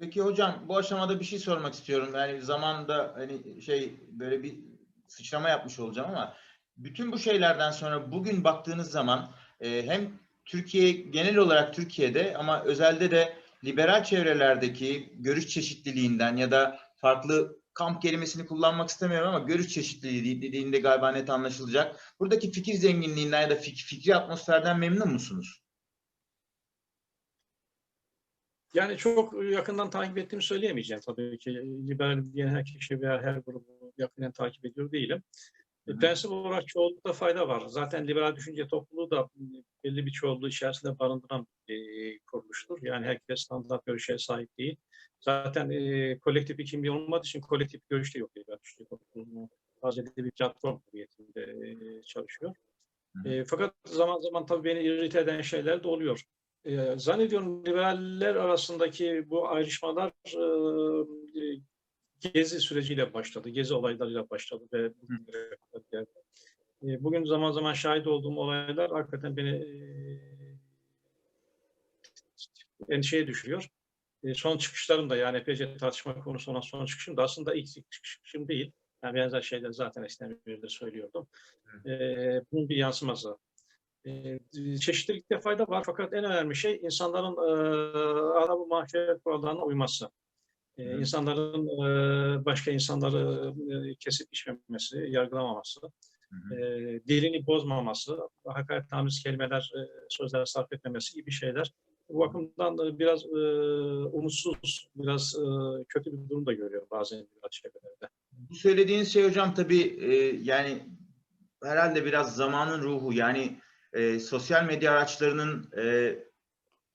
Peki hocam bu aşamada bir şey sormak istiyorum. Yani zamanda hani şey böyle bir sıçrama yapmış olacağım ama bütün bu şeylerden sonra bugün baktığınız zaman e, hem Türkiye genel olarak Türkiye'de ama özelde de liberal çevrelerdeki görüş çeşitliliğinden ya da farklı kamp kelimesini kullanmak istemiyorum ama görüş çeşitliliği dediğinde galiba net anlaşılacak. Buradaki fikir zenginliğinden ya da fik fikri atmosferden memnun musunuz? Yani çok yakından takip ettiğimi söyleyemeyeceğim tabii ki. Liberal diyen her kişi veya her grubu yakından takip ediyor değilim. Prensip olarak çoğunlukta fayda var. Zaten liberal düşünce topluluğu da belli bir çoğunluğu içerisinde barındıran bir kuruluştur. Yani herkes standart görüşe sahip değil. Zaten e, kolektif bir kimliği olmadığı için kolektif görüş de yok liberal düşünce topluluğu. Sadece bir platform hüviyetinde e, çalışıyor. E, fakat zaman zaman tabii beni irite eden şeyler de oluyor. E, zannediyorum liberaller arasındaki bu ayrışmalar e, Gezi süreciyle başladı. Gezi olaylarıyla başladı ve geldi. E, bugün zaman zaman şahit olduğum olaylar hakikaten beni e, endişeye düşürüyor. E, son çıkışlarım da yani epeyce tartışma konusu olan son çıkışım da aslında ilk çıkışım değil. Yani benzer şeyleri zaten eskiden de söylüyordum. E, bunun bir yansıması. E, çeşitlilikte fayda var fakat en önemli şey insanların e, ana bu mahşer kurallarına uyması. E, insanların e, başka insanları e, kesip biçmemesi, yargılamaması, e, dilini bozmaması, hakaretamiz kelimeler, e, sözler sarf etmemesi gibi şeyler. Bu bakımdan da biraz e, umutsuz, biraz e, kötü bir durum da görüyor bazen biraz çevrelerde. Bu söylediğiniz şey hocam tabii e, yani herhalde biraz zamanın ruhu yani e, sosyal medya araçlarının e,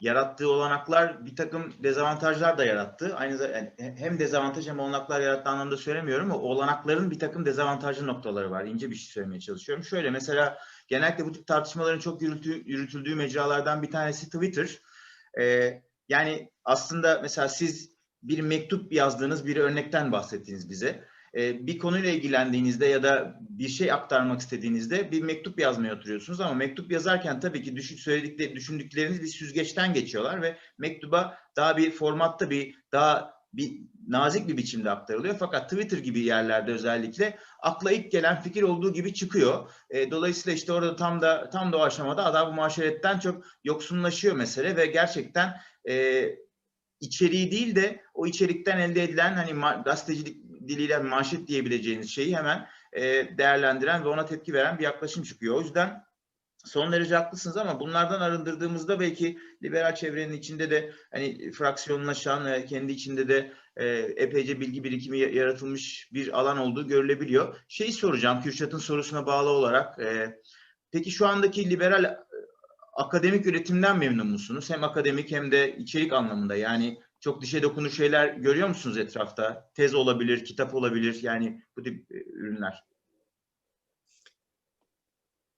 yarattığı olanaklar bir takım dezavantajlar da yarattı. Aynı zamanda yani hem dezavantaj hem olanaklar yarattığı anlamda söylemiyorum ama olanakların bir takım dezavantajlı noktaları var. İnce bir şey söylemeye çalışıyorum. Şöyle mesela genellikle bu tip tartışmaların çok yürütü, yürütüldüğü mecralardan bir tanesi Twitter. E, yani aslında mesela siz bir mektup yazdığınız bir örnekten bahsettiniz bize e, bir konuyla ilgilendiğinizde ya da bir şey aktarmak istediğinizde bir mektup yazmaya oturuyorsunuz ama mektup yazarken tabii ki düşün, söyledikleri, düşündükleriniz bir süzgeçten geçiyorlar ve mektuba daha bir formatta bir daha bir nazik bir biçimde aktarılıyor. Fakat Twitter gibi yerlerde özellikle akla ilk gelen fikir olduğu gibi çıkıyor. E, dolayısıyla işte orada tam da tam da o aşamada adab-ı muaşeretten çok yoksunlaşıyor mesele ve gerçekten e, içeriği değil de o içerikten elde edilen hani gazetecilik diliyle manşet diyebileceğiniz şeyi hemen e, değerlendiren ve ona tepki veren bir yaklaşım çıkıyor. O yüzden son derece haklısınız ama bunlardan arındırdığımızda belki liberal çevrenin içinde de hani fraksiyonlaşan, e, kendi içinde de e, epeyce bilgi birikimi ya- yaratılmış bir alan olduğu görülebiliyor. Şeyi soracağım Kürşat'ın sorusuna bağlı olarak. e, peki şu andaki liberal e, akademik üretimden memnun musunuz? Hem akademik hem de içerik anlamında. Yani çok dişe dokunur şeyler görüyor musunuz etrafta? Tez olabilir, kitap olabilir yani bu tip e, ürünler.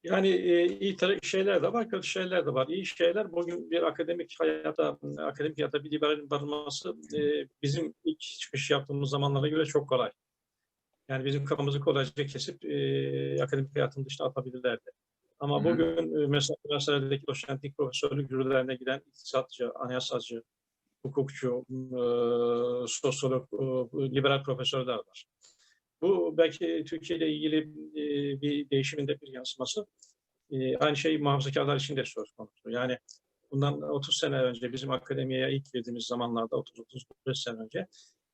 Yani e, iyi şeyler de var, kötü şeyler de var. İyi şeyler bugün bir akademik hayata, akademik hayata bir liberalin barınması e, bizim ilk çıkış yaptığımız zamanlara göre çok kolay. Yani bizim kafamızı kolayca kesip e, akademik hayatın dışına atabilirlerdi. Ama hı. bugün e, mesela üniversitelerdeki doçentlik profesörlük jürilerine giden iktisatçı, anayasalcı, hukukçu, e, sosyolog, e, liberal profesörler var. Bu belki Türkiye ile ilgili e, bir değişimin de bir yansıması. E, aynı şey muhafazakarlar için de söz konusu. Yani bundan 30 sene önce bizim akademiye ilk girdiğimiz zamanlarda 30-35 sene önce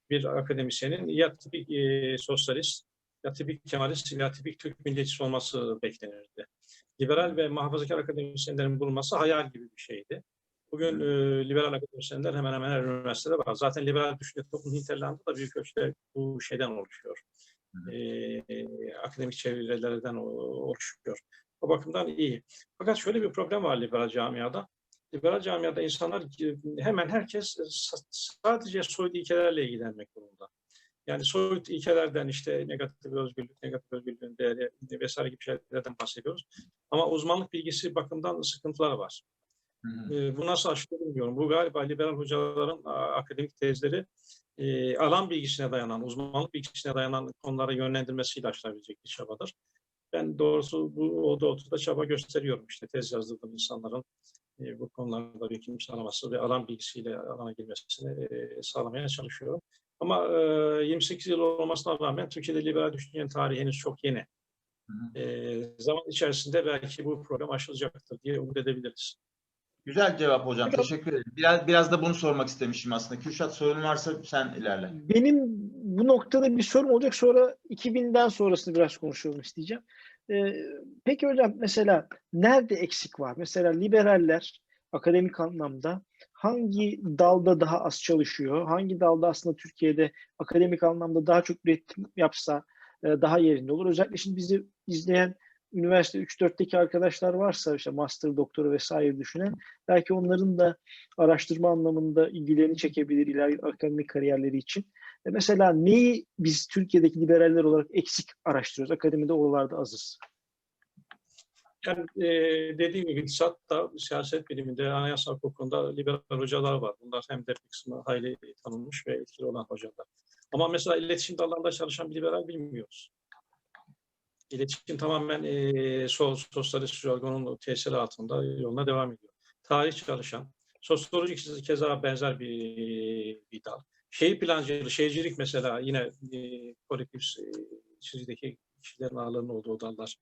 bir akademisyenin ya tipik e, sosyalist ya tipik Kemalist ya tipik Türk milliyetçisi olması beklenirdi. Liberal ve muhafazakar akademisyenlerin bulunması hayal gibi bir şeydi. Bugün e, liberal akademisyenler hemen hemen her üniversitede var. Zaten liberal düşünce toplum Hinterland'da da büyük ölçüde bu şeyden oluşuyor. E, akademik çevrelerden oluşuyor. O bakımdan iyi. Fakat şöyle bir problem var liberal camiada. Liberal camiada insanlar e, hemen herkes e, sa- sadece soyut ilkelerle ilgilenmek durumunda. Yani soyut ilkelerden işte negatif özgürlük, negatif özgürlüğün değeri vesaire gibi şeylerden bahsediyoruz. Ama uzmanlık bilgisi bakımından sıkıntılar var. Hı hı. E, bu nasıl aşılır bilmiyorum. Bu galiba liberal hocaların akademik tezleri e, alan bilgisine dayanan, uzmanlık bilgisine dayanan konulara yönlendirmesiyle aşılabilecek bir çabadır. Ben doğrusu bu o doğrultuda çaba gösteriyorum. İşte tez yazdırdığım insanların e, bu konularda bir sağlaması ve alan bilgisiyle alana girmesini e, sağlamaya çalışıyorum. Ama e, 28 yıl olmasına rağmen Türkiye'de liberal düşüncenin tarihi henüz çok yeni. Hı E, zaman içerisinde belki bu problem aşılacaktır diye umut edebiliriz. Güzel cevap hocam. Hocam- Teşekkür ederim. Biraz biraz da bunu sormak istemişim aslında. Kürşat sorun varsa sen ilerle. Benim bu noktada bir sorum olacak. Sonra 2000'den sonrasını biraz konuşalım isteyeceğim. Ee, peki hocam mesela nerede eksik var? Mesela liberaller akademik anlamda hangi dalda daha az çalışıyor? Hangi dalda aslında Türkiye'de akademik anlamda daha çok üretim yapsa e, daha yerinde olur? Özellikle şimdi bizi izleyen üniversite 3-4'teki arkadaşlar varsa işte master, doktora vesaire düşünen belki onların da araştırma anlamında ilgilerini çekebilir ileriki akademik kariyerleri için. E mesela neyi biz Türkiye'deki liberaller olarak eksik araştırıyoruz? Akademide oralarda azız. Yani e, dediğim gibi iktisatta, siyaset biliminde, anayasa hukukunda liberal hocalar var. Bunlar hem de bir kısmı hayli tanınmış ve etkili olan hocalar. Ama mesela iletişim dallarında çalışan bir liberal bilmiyoruz. İletişim tamamen e, sol, sosyalist jargonun tesiri altında yoluna devam ediyor. Tarih çalışan, sosyoloji keza benzer bir, bir dal. Şehir plancılığı, şehircilik mesela yine e, kolektif e, çizgideki kişilerin ağırlığının olduğu dallar.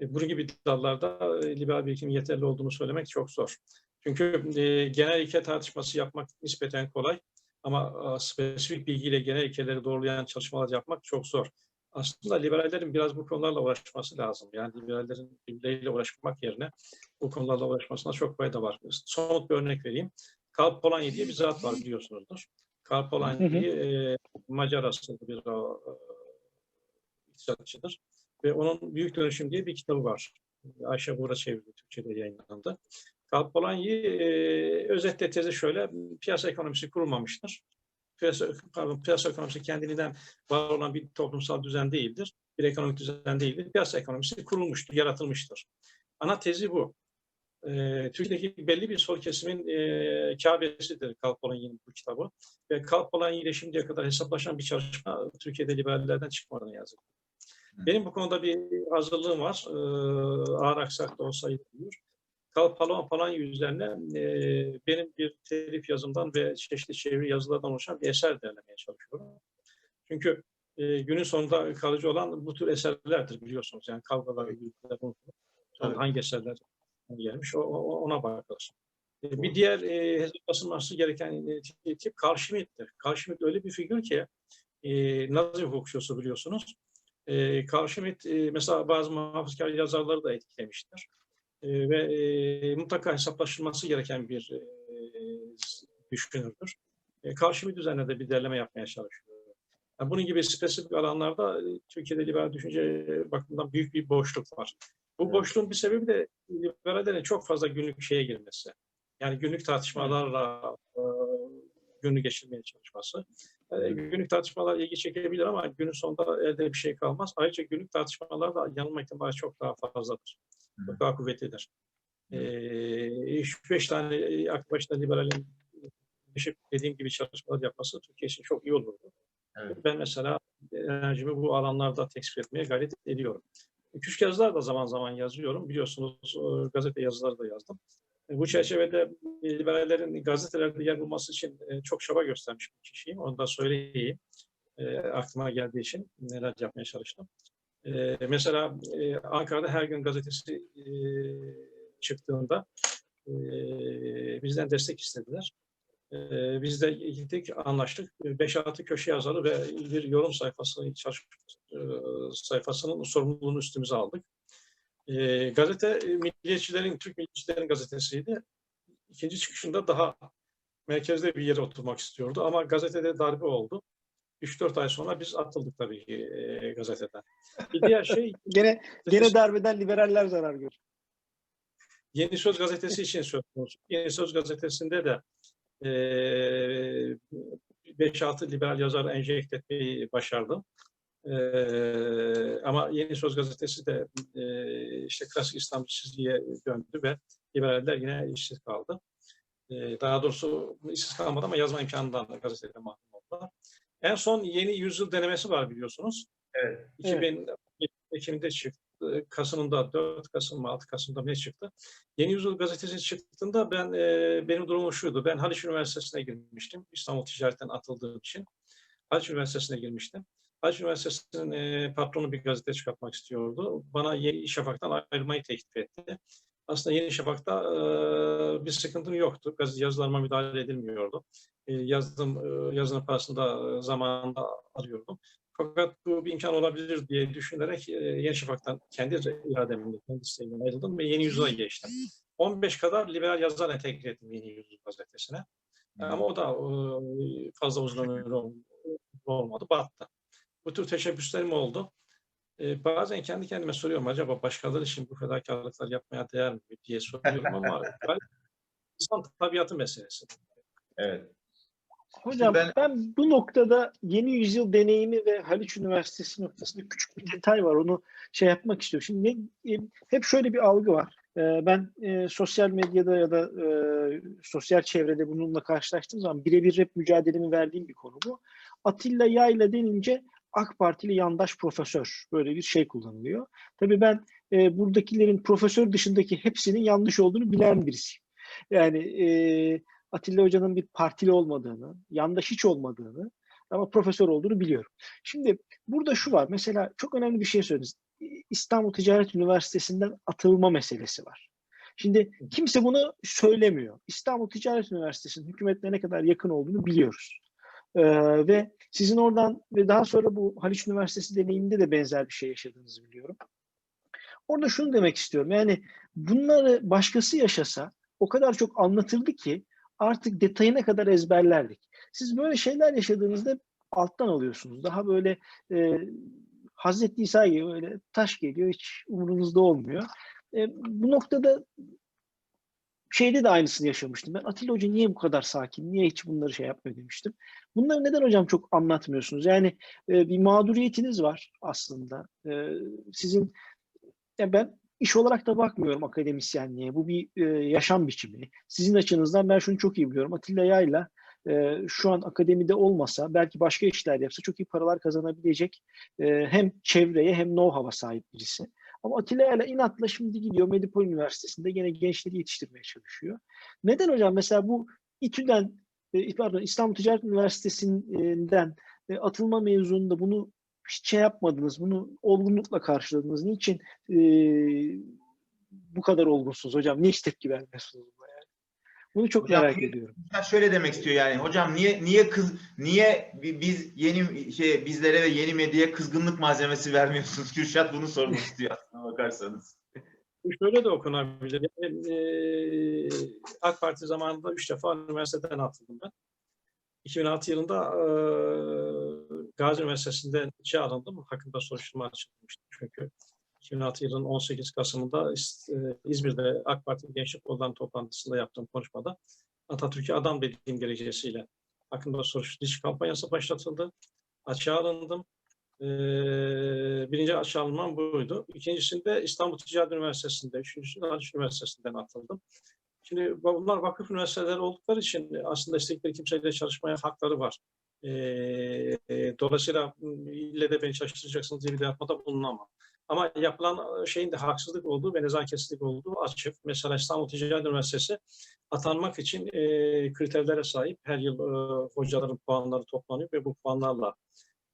E, bunun gibi dallarda e, liberal birikimin yeterli olduğunu söylemek çok zor. Çünkü e, genel ilke tartışması yapmak nispeten kolay ama e, spesifik bilgiyle genel ilkeleri doğrulayan çalışmalar yapmak çok zor. Aslında liberallerin biraz bu konularla uğraşması lazım. Yani liberallerin birbirleriyle uğraşmak yerine bu konularla uğraşmasına çok fayda var. Somut bir örnek vereyim. Karl Polanyi diye bir zat var biliyorsunuzdur. Karl Polanyi e, Macar asıllı bir o, e, iktisatçıdır. Ve onun Büyük Dönüşüm diye bir kitabı var. Ayşe Buğra çevirdi, Türkçe'de yayınlandı. Karl Polanyi e, özetle tezi şöyle, piyasa ekonomisi kurulmamıştır. Piyasa, pardon, piyasa ekonomisi kendiliğinden var olan bir toplumsal düzen değildir. Bir ekonomik düzen değildir. Piyasa ekonomisi kurulmuştur, yaratılmıştır. Ana tezi bu. E, Türkiye'deki belli bir sol kesimin e, Kabe'sidir Karl Polanyi'nin bu kitabı. Ve Karl Polanyi ile şimdiye kadar hesaplaşan bir çalışma Türkiye'de liberallerden çıkmadan yazık. Benim bu konuda bir hazırlığım var. Ee, ağır aksak da olsa yapılıyor. Karl Polan, Polanyi üzerine e, benim bir telif yazımdan ve çeşitli çeviri yazılardan oluşan bir eser derlemeye çalışıyorum. Çünkü e, günün sonunda kalıcı olan bu tür eserlerdir biliyorsunuz. Yani kavgalar, gürültüler, evet. hangi eserler gelmiş o, ona bakılır. E, bir diğer e, hesaplaşılması gereken e, tip. Carl Schmitt öyle bir figür ki e, Nazi hukukçusu biliyorsunuz. E, Schmitt e, mesela bazı muhafazakar yazarları da etkilemiştir. E, ve e, mutlaka hesaplaşılması gereken bir e, düşünürdür. E, Carl Schmitt üzerine de bir derleme yapmaya çalışıyor. Yani bunun gibi spesifik alanlarda e, Türkiye'de liberal düşünce bakımından büyük bir boşluk var. Bu evet. boşluğun bir sebebi de liberallerin çok fazla günlük şeye girmesi. Yani günlük tartışmalarla e, günü geçirmeye çalışması. E, günlük tartışmalar ilgi çekebilir ama günün sonunda elde bir şey kalmaz. Ayrıca günlük tartışmalar da yanılma ihtimali çok daha fazladır. Daha kuvvetlidir. E, 5 tane aklı başında liberalin dediğim gibi çalışmalar yapması Türkiye için çok iyi olurdu. Evet. Ben mesela enerjimi bu alanlarda tespit etmeye gayret ediyorum. Küçük yazılar da zaman zaman yazıyorum. Biliyorsunuz gazete yazıları da yazdım. Bu çerçevede liberallerin gazetelerde yer bulması için çok çaba göstermiş bir kişiyim. Onu da söyleyeyim. E, aklıma geldiği için neler yapmaya çalıştım. E, mesela e, Ankara'da her gün gazetesi e, çıktığında e, bizden destek istediler. E, biz de gittik, anlaştık. 5-6 köşe yazarı ve bir yorum sayfası e, sayfasının sorumluluğunu üstümüze aldık. E, gazete e, milliyetçilerin, Türk milliyetçilerin gazetesiydi. İkinci çıkışında daha merkezde bir yere oturmak istiyordu ama gazetede darbe oldu. 3-4 ay sonra biz atıldık tabii ki e, gazeteden. Bir diğer şey... *laughs* gene, gene darbeden liberaller zarar görür. Yeni Söz gazetesi için söz konusu. Yeni Söz gazetesinde de e, 5-6 liberal yazar enjekte etmeyi başardım. Ee, ama Yeni Söz gazetesi de e, işte klasik İslam çizgiye döndü ve liberaller yine işsiz kaldı. Ee, daha doğrusu işsiz kalmadı ama yazma imkanından da gazetede mahrum. En son yeni yüzyıl denemesi var biliyorsunuz. Evet. 2000 evet. Ekim'de çıktı. Kasım'da 4 Kasım mı 6 Kasım'da ne çıktı? Yeni Yüzyıl gazetesi çıktığında ben e, benim durumum şuydu. Ben Haliç Üniversitesi'ne girmiştim. İstanbul Ticaret'ten atıldığım için. Haliç Üniversitesi'ne girmiştim. Haliç Üniversitesi'nin e, patronu bir gazete çıkartmak istiyordu. Bana Yeni Şafak'tan ayrılmayı teklif etti. Aslında Yeni Şafak'ta e, bir sıkıntım yoktu. Gazete yazılarıma müdahale edilmiyordu. E, yazdım, e, yazının parasında e, zamanında arıyordum. Fakat bu bir imkan olabilir diye düşünerek e, Yeni Şafak'tan kendi irademle, kendi isteğimle ayrıldım ve Yeni Yüzyıl'a geçtim. 15 kadar liberal yazar entegre ettim Yeni Yüzyıl gazetesine. Ama o da e, fazla uzun ömürlü olmadı, battı. Bu tür teşebbüslerim oldu. Bazen kendi kendime soruyorum acaba başkaları için bu fedakarlıklar yapmaya değer mi diye soruyorum ama *laughs* insan tabiatı meselesi. Evet. Hocam ben- ben... bu noktada yeni yüzyıl deneyimi ve Haliç Üniversitesi noktasında küçük bir detay var. Onu şey yapmak istiyorum. Şimdi ne, e, hep şöyle bir algı var. E, ben e, sosyal medyada ya da e, sosyal çevrede bununla karşılaştığım zaman birebir rap mücadelemi verdiğim bir konu bu. Atilla Yayla denince AK Partili yandaş profesör böyle bir şey kullanılıyor. Tabii ben e, buradakilerin profesör dışındaki hepsinin yanlış olduğunu bilen birisiyim. Yani e, Atilla Hoca'nın bir partili olmadığını, yandaş hiç olmadığını ama profesör olduğunu biliyorum. Şimdi burada şu var. Mesela çok önemli bir şey söylediniz. İstanbul Ticaret Üniversitesi'nden atılma meselesi var. Şimdi kimse bunu söylemiyor. İstanbul Ticaret Üniversitesi'nin hükümetle ne kadar yakın olduğunu biliyoruz. Ee, ve sizin oradan ve daha sonra bu Haliç Üniversitesi deneyiminde de benzer bir şey yaşadığınızı biliyorum. Orada şunu demek istiyorum. Yani bunları başkası yaşasa o kadar çok anlatırdı ki artık detayına kadar ezberlerdik. Siz böyle şeyler yaşadığınızda alttan alıyorsunuz. Daha böyle e, Hazreti İsa gibi böyle taş geliyor hiç umurunuzda olmuyor. E, bu noktada şeyde de aynısını yaşamıştım. Ben Atilla Hoca niye bu kadar sakin, niye hiç bunları şey yapmıyor demiştim. Bunları neden hocam çok anlatmıyorsunuz? Yani e, bir mağduriyetiniz var aslında. E, sizin, ya ben iş olarak da bakmıyorum akademisyenliğe. Bu bir e, yaşam biçimi. Sizin açınızdan ben şunu çok iyi biliyorum. Atilla Yayla e, şu an akademide olmasa belki başka işler yapsa çok iyi paralar kazanabilecek e, hem çevreye hem know-how'a sahip birisi. Ama Atilla Yayla inatla şimdi gidiyor Medipol Üniversitesi'nde gene gençleri yetiştirmeye çalışıyor. Neden hocam? Mesela bu İTÜ'den, e, pardon İstanbul Ticaret Üniversitesi'nden e, atılma mezununda bunu hiç şey yapmadınız, bunu olgunlukla karşıladınız. Niçin e, bu kadar olgunsunuz hocam? Niye hiç tepki vermiyorsunuz buna yani? Bunu çok Hocam, merak ediyorum. Şöyle demek istiyor yani hocam niye niye kız niye bi- biz yeni şey bizlere ve yeni medyaya kızgınlık malzemesi vermiyorsunuz? *laughs* Kürşat bunu sormak istiyor aslına bakarsanız. Şöyle de okunabilir. Yani, eee, AK Parti zamanında üç defa üniversiteden atıldım ben. 2006 yılında eee Gazi Üniversitesi'nden içe alındım. Hakkında soruşturma açılmıştı çünkü. 2006 yılının 18 Kasım'ında eee, İzmir'de AK Parti Gençlik Kolları toplantısında yaptığım konuşmada Atatürk'e adam dediğim gerekçesiyle hakkında soruşturma iş kampanyası başlatıldı. Açığa alındım. Eee, birinci açığa alınmam buydu. İkincisinde İstanbul Ticaret Üniversitesi'nde, üçüncüsünde Haliç Üniversitesi'nden atıldım. Şimdi bunlar vakıf üniversiteleri oldukları için aslında istedikleri kimseyle çalışmaya hakları var. Eee, dolayısıyla m, ille de beni çalıştıracaksınız diye bir de yapmada bulunamam. Ama yapılan şeyin de haksızlık olduğu ve nezaketsizlik olduğu açık. Mesela İstanbul Ticaret Üniversitesi atanmak için eee, kriterlere sahip. Her yıl eee, hocaların puanları toplanıyor ve bu puanlarla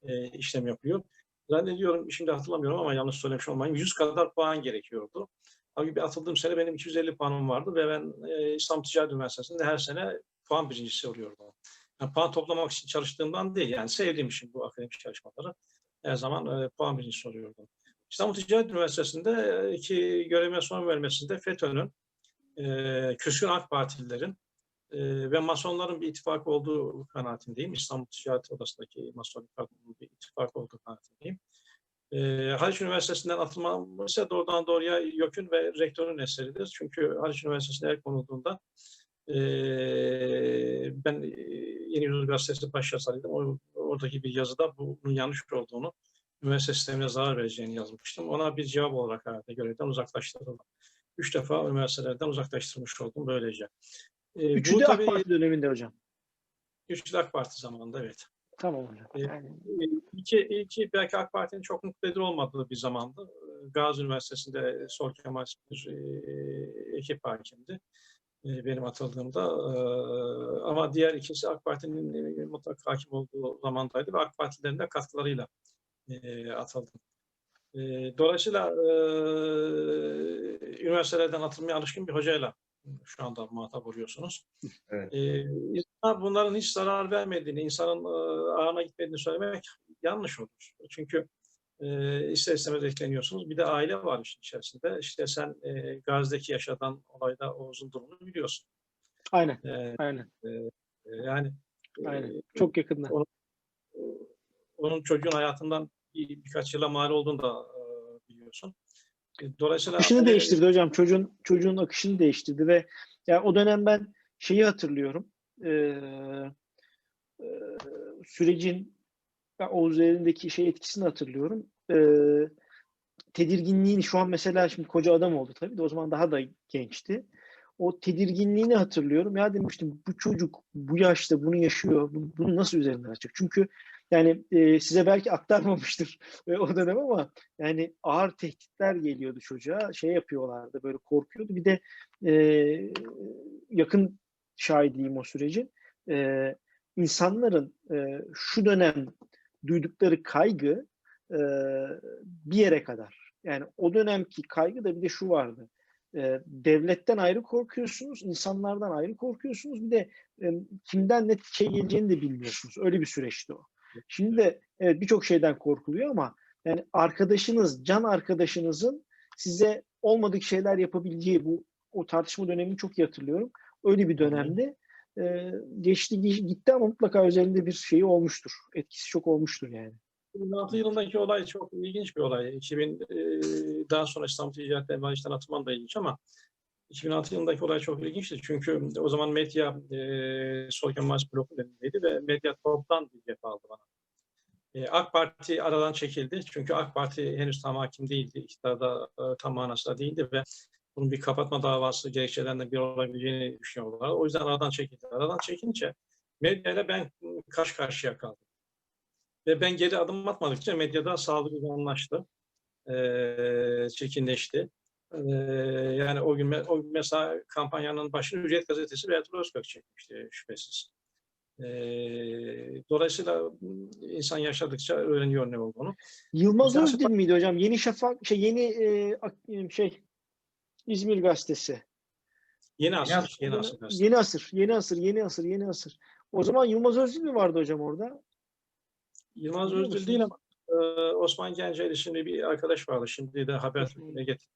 e, işlem yapıyor. Zannediyorum, şimdi hatırlamıyorum ama yanlış söylemiş olmayayım. 100 kadar puan gerekiyordu. Halbuki atıldığım sene benim 250 puanım vardı ve ben e, İstanbul Ticaret Üniversitesi'nde her sene puan birincisi oluyordum. Yani puan toplamak için çalıştığımdan değil, yani sevdiğim için bu akademik çalışmaları her zaman e, puan birincisi oluyordum. İstanbul Ticaret Üniversitesi'nde e, iki görevime son vermesinde FETÖ'nün, e, küskün AK Partililerin e, ve Masonların bir ittifak olduğu kanaatindeyim. İstanbul Ticaret Odası'ndaki Parkı'nın bir ittifak olduğu kanaatindeyim. E, Haliç Üniversitesi'nden atılmam ise doğrudan doğruya YÖK'ün ve rektörün eseridir. Çünkü Haliç Üniversitesi'ne el konulduğunda e, ben Yeni Yüzyıl Gazetesi başyazarıydım. O, oradaki bir yazıda bunun yanlış olduğunu, üniversite sistemine zarar vereceğini yazmıştım. Ona bir cevap olarak herhalde görevden uzaklaştırıldım. Üç defa üniversitelerden uzaklaştırmış oldum böylece. E, bu Üçü de AK Parti döneminde hocam. Üçlü AK Parti zamanında evet. Tamam hocam. Yani, İki, iki belki AK Parti'nin çok mutlu edilir olmadığı bir zamandı. Gazi Üniversitesi'nde Sol Kemal bir e, ekip hakimdi benim atıldığımda. E, ama diğer ikisi AK Parti'nin e, mutlak hakim olduğu zamandaydı ve AK Partilerin de katkılarıyla e, atıldım. E, dolayısıyla e, üniversitelerden atılmaya alışkın bir hocayla şu anda muhatap oluyorsunuz. *laughs* Evet. İnsanlar bunların hiç zarar vermediğini, insanın e, ağına gitmediğini söylemek yanlış olur. Çünkü e, ister istemez etkileniyorsunuz. Bir de aile var işin içerisinde. İşte sen e, Gazze'deki yaşanan olayda Oğuz'un durumunu biliyorsun. aynen, E, aynen, e, yani e, aynen. Çok yakında. onun çocuğun hayatından bir, birkaç yıla mal olduğunu da e, biliyorsun. E, Dolayısıyla akışını e, değiştirdi hocam. Çocuğun çocuğun akışını değiştirdi ve ya o dönem ben şeyi hatırlıyorum. Ee, e, sürecin ben o üzerindeki şey etkisini hatırlıyorum. E, tedirginliğini şu an mesela şimdi koca adam oldu tabii de o zaman daha da gençti. O tedirginliğini hatırlıyorum. Ya demiştim bu çocuk bu yaşta bunu yaşıyor. bu- Bunu nasıl üzerinden açacak? Çünkü yani e, size belki aktarmamıştır e, *laughs* o dönem ama yani ağır tehditler geliyordu çocuğa. Şey yapıyorlardı böyle korkuyordu. Bir de e, yakın şahidiyim o sürecin. E, insanların e, şu dönem duydukları kaygı e, bir yere kadar. Yani o dönemki kaygı da bir de şu vardı. E, devletten ayrı korkuyorsunuz, insanlardan ayrı korkuyorsunuz. Bir de e, kimden ne şey geleceğini de bilmiyorsunuz. Öyle bir süreçti o. Şimdi de evet birçok şeyden korkuluyor ama yani arkadaşınız, can arkadaşınızın size olmadık şeyler yapabileceği bu o tartışma dönemini çok iyi hatırlıyorum. Öyle bir dönemde e, geçti gitti ama mutlaka üzerinde bir şeyi olmuştur. Etkisi çok olmuştur yani. 2006 yılındaki olay çok ilginç bir olay. 2000 e, daha sonra İstanbul Ticaret ve Bayi'den atılman da ilginç ama 2006 yılındaki olay çok ilginçti. Çünkü o zaman medya e, Sol Kemalist bloku elindeydi ve medya toptan bir cep aldı bana. E, AK Parti aradan çekildi. Çünkü AK Parti henüz tam hakim değildi. İktidarda e, tam manasında değildi ve bunun bir kapatma davası gerekçelerinden bir olabileceğini düşünüyorlar. O yüzden aradan çekildi. Aradan çekilince medyayla ben karşı karşıya kaldım. Ve ben geri adım atmadıkça medyada saldırganlaştı, eee çekinleşti. Eee, yani o gün, o gün mesela kampanyanın başını Hürriyet Gazetesi ve Ertuğrul Özkök çekmişti şüphesiz. Eee, dolayısıyla insan yaşadıkça öğreniyor ne olduğunu. Yılmaz Özdil miydi hocam? Yeni Şafak şey yeni e, şey İzmir gazetesi. Yeni asır, asır, yeni asır. Yeni asır, yeni asır, yeni asır, yeni asır. O zaman Yılmaz Özdil mi vardı hocam orada? Yılmaz Özdil değil ama e, Osman Gencel isimli bir arkadaş vardı. Şimdi de Habertürk'e getirdi.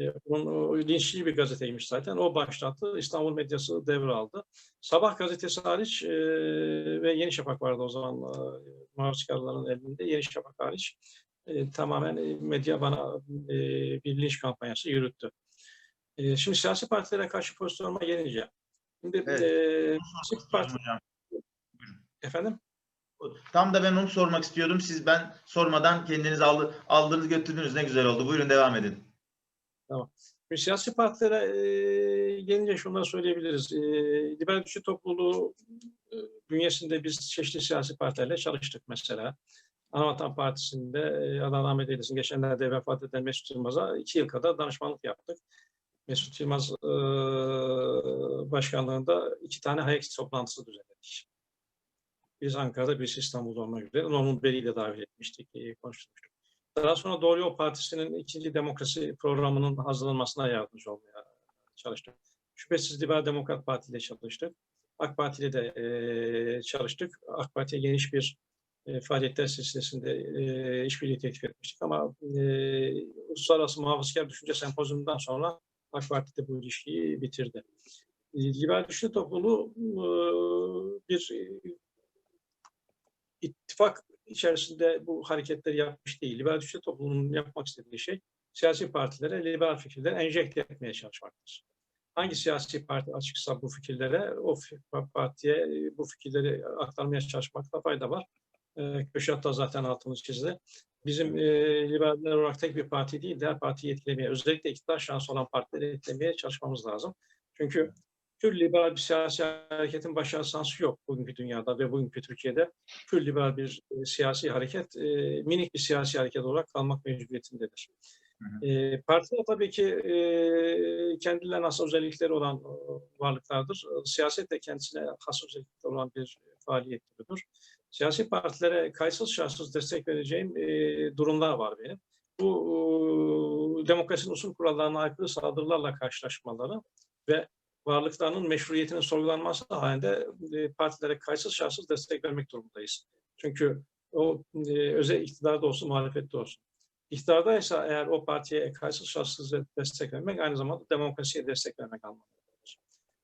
E, Onun o linçli bir gazeteymiş zaten. O başlattı. İstanbul medyası devraldı. Sabah gazetesi hariç e, ve Yeni Şafak vardı o zaman e, muhafızkarların elinde. Yeni Şafak hariç e, tamamen e, medya bana e, bir linç kampanyası yürüttü. E, şimdi siyasi partilere karşı pozisyonuma gelince. Şimdi Evet. e, siyasi parti, efendim? Tam da ben onu sormak istiyordum. Siz ben sormadan kendiniz aldı, aldınız götürdünüz. Ne güzel oldu. Buyurun devam edin. Ve siyasi partilere e, gelince şunları söyleyebiliriz. E, Liberal Güçlü Topluluğu e, bünyesinde biz çeşitli siyasi partilerle çalıştık mesela. Anavatan Partisi'nde e, Allah rahmet eylesin geçenlerde vefat eden Mesut Yılmaz'a iki yıl kadar danışmanlık yaptık. Mesut Yılmaz e, başkanlığında iki tane Hayek toplantısı düzenledik. Biz Ankara'da, biz İstanbul'da olmak üzere. Bey'i de davet etmiştik, e, konuşmuştuk. Daha sonra Doğru Yol Partisi'nin ikinci demokrasi programının hazırlanmasına yardımcı olmaya çalıştık. Şüphesiz Liberal Demokrat Parti ile çalıştık. AK Parti ile de e, çalıştık. AK Parti'ye geniş bir e, faaliyetler silsilesinde e, işbirliği teklif etmiştik ama e, Uluslararası Muhafazakar Düşünce Sempozyumundan sonra AK Parti de bu ilişkiyi bitirdi. E, Liberal Düşünce Topluluğu e, bir e, ittifak içerisinde bu hareketleri yapmış değil. Liberal Düşünce Topluluğu'nun yapmak istediği şey siyasi partilere liberal fikirleri enjekte etmeye çalışmaktır. Hangi siyasi parti açıksa bu fikirlere, o partiye e, bu fikirleri aktarmaya çalışmakta fayda var. E, Köşat da zaten altını çizdi. Bizim e, liberaller olarak tek bir parti değil, diğer partiyi etkilemeye, özellikle iktidar şansı olan partileri etkilemeye çalışmamız lazım. Çünkü tür liberal bir siyasi hareketin başarı şansı yok bugünkü dünyada ve bugünkü Türkiye'de. Tür liberal bir e, siyasi hareket, e, minik bir siyasi hareket olarak kalmak mecburiyetindedir. Hı E, partiler tabii ki e, kendilerine has özellikleri olan e, varlıklardır. E, Siyaset de kendisine has özellikleri olan bir faaliyet türüdür. Siyasi partilere kayıtsız şartsız destek vereceğim e, durumlar var benim. Bu e, demokrasinin usul kurallarına aykırı saldırılarla karşılaşmaları ve varlıklarının meşruiyetinin sorgulanması halinde e, partilere kayıtsız şartsız destek vermek durumundayız. Çünkü o e, özel iktidarda olsun, muhalefette olsun. İktidardaysa eğer o partiye kayıtsız şartsız destek vermek aynı zamanda demokrasiye destek vermek anlamına gelir.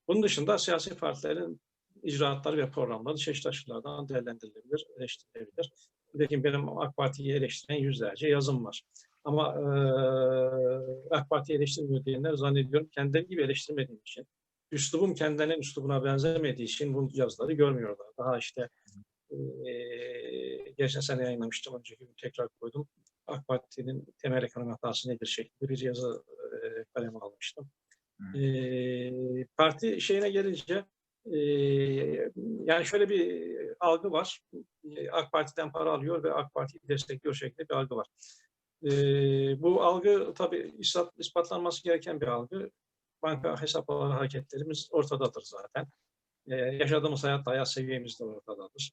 Bunun dışında siyasi partilerin icraatları ve programları çeşitli açılardan değerlendirilebilir, eleştirilebilir. Nitekim benim AK Parti'yi eleştiren yüzlerce yazım var. Ama e, AK Parti'yi eleştirmiyor diyenler zannediyorum kendileri gibi eleştirmediğim için üslubum kendilerinin üslubuna benzemediği için bu yazıları görmüyorlar. Daha işte eee geçen sene yayınlamıştım, önceki gün tekrar koydum. AK Parti'nin temel ekonomi hatası nedir şeklinde bir yazı eee kaleme almıştım. Eee, parti şeyine gelince yani şöyle bir algı var. AK Parti'den para alıyor ve AK Parti'yi destekliyor şeklinde bir algı var. Bu algı tabii ispat, ispatlanması gereken bir algı. Banka hesapları hareketlerimiz ortadadır zaten. Yaşadığımız hayat, hayat seviyemiz de ortadadır.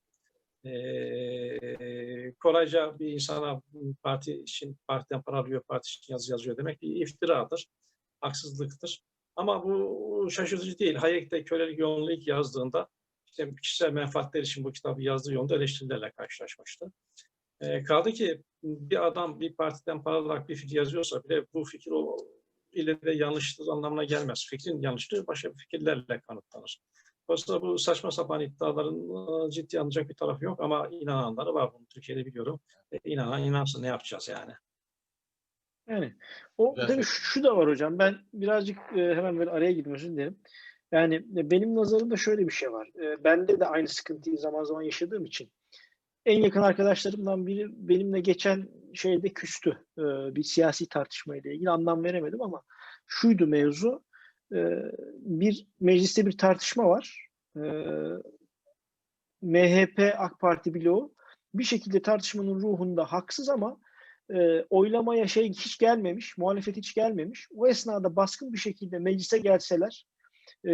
Kolayca bir insana parti için partiden para alıyor, parti için yazı yazıyor demek bir iftiradır, haksızlıktır. Ama bu şaşırtıcı değil. Hayek de kölelik yoğunluğu ilk yazdığında işte kişisel menfaatler için bu kitabı yazdığı yolda eleştirilerle karşılaşmıştı. Eee, kaldı ki bir adam bir partiden para alarak bir fikir yazıyorsa bile bu fikir o ile de yanlıştır anlamına gelmez. Fikrin yanlışlığı başka fikirlerle kanıtlanır. Dolayısıyla bu saçma sapan iddiaların e, ciddi alınacak bir tarafı yok ama inananları var bunu Türkiye'de biliyorum. E, inanan inansın ne yapacağız yani. Yani o Güzel tabii şu, şu da var hocam. Ben birazcık e, hemen böyle araya girdim özür dilerim. Yani e, benim nazarımda şöyle bir şey var. E, bende de aynı sıkıntıyı zaman zaman yaşadığım için en yakın arkadaşlarımdan biri benimle geçen şeyde küstü. E, bir siyasi tartışmayla ilgili anlam veremedim ama şuydu mevzu. E, bir mecliste bir tartışma var. E, MHP AK Parti bloğu bir şekilde tartışmanın ruhunda haksız ama e, oylamaya şey hiç gelmemiş, muhalefet hiç gelmemiş. O esnada baskın bir şekilde meclise gelseler e,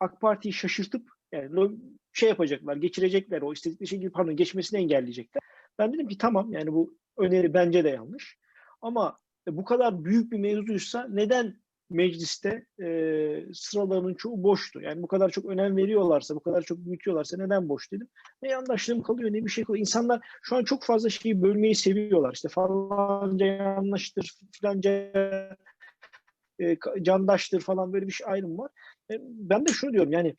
AK Parti'yi şaşırtıp yani şey yapacaklar, geçirecekler o istedikleri gibi pardon geçmesini engelleyecekler. Ben dedim ki tamam yani bu öneri bence de yanlış. Ama bu kadar büyük bir mevzuysa neden mecliste e, sıralarının çoğu boştu? Yani bu kadar çok önem veriyorlarsa, bu kadar çok büyütüyorlarsa neden boş dedim. Ne yandaşlığım kalıyor ne bir şey kalıyor. İnsanlar şu an çok fazla şeyi bölmeyi seviyorlar. İşte falanca yanlıştır, filanca e, candaştır falan böyle bir şey ayrım var. E, ben de şunu diyorum yani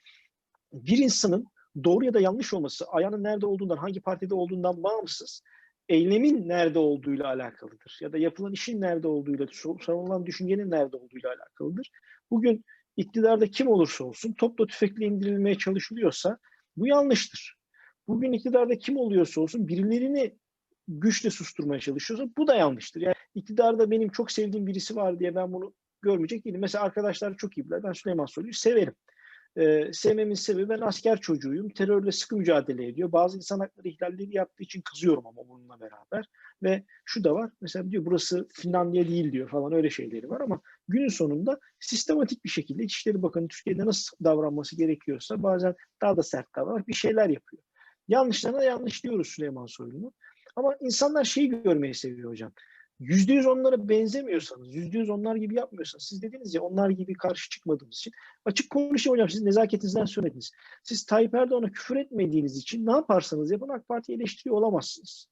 bir insanın doğru ya da yanlış olması ayağının nerede olduğundan, hangi partide olduğundan bağımsız eylemin nerede olduğuyla alakalıdır. Ya da yapılan işin nerede olduğuyla, savunulan düşüncenin nerede olduğuyla alakalıdır. Bugün iktidarda kim olursa olsun topla tüfekle indirilmeye çalışılıyorsa bu yanlıştır. Bugün iktidarda kim oluyorsa olsun birilerini güçle susturmaya çalışıyorsa bu da yanlıştır. Yani iktidarda benim çok sevdiğim birisi var diye ben bunu görmeyecek değilim. Mesela arkadaşlar çok iyi bilir. Ben Süleyman Soylu'yu severim. Ee, sevmemin sebebi ben asker çocuğuyum. Terörle sıkı mücadele ediyor. Bazı insan hakları ihlalleri yaptığı için kızıyorum ama bununla beraber. Ve şu da var. Mesela diyor burası Finlandiya değil diyor falan öyle şeyleri var ama günün sonunda sistematik bir şekilde İçişleri Bakanı Türkiye'de nasıl davranması gerekiyorsa bazen daha da sert davranarak bir şeyler yapıyor. Yanlışlarına yanlış diyoruz Süleyman Soylu'nun. Ama insanlar şeyi görmeyi seviyor hocam. Yüzde yüz onlara benzemiyorsanız, yüzde yüz onlar gibi yapmıyorsanız, siz dediniz ya onlar gibi karşı çıkmadığımız için. Açık konuşayım hocam, siz nezaketinizden söylediniz. Siz Tayyip Erdoğan'a küfür etmediğiniz için ne yaparsanız yapın AK Parti'yi eleştiriyor olamazsınız.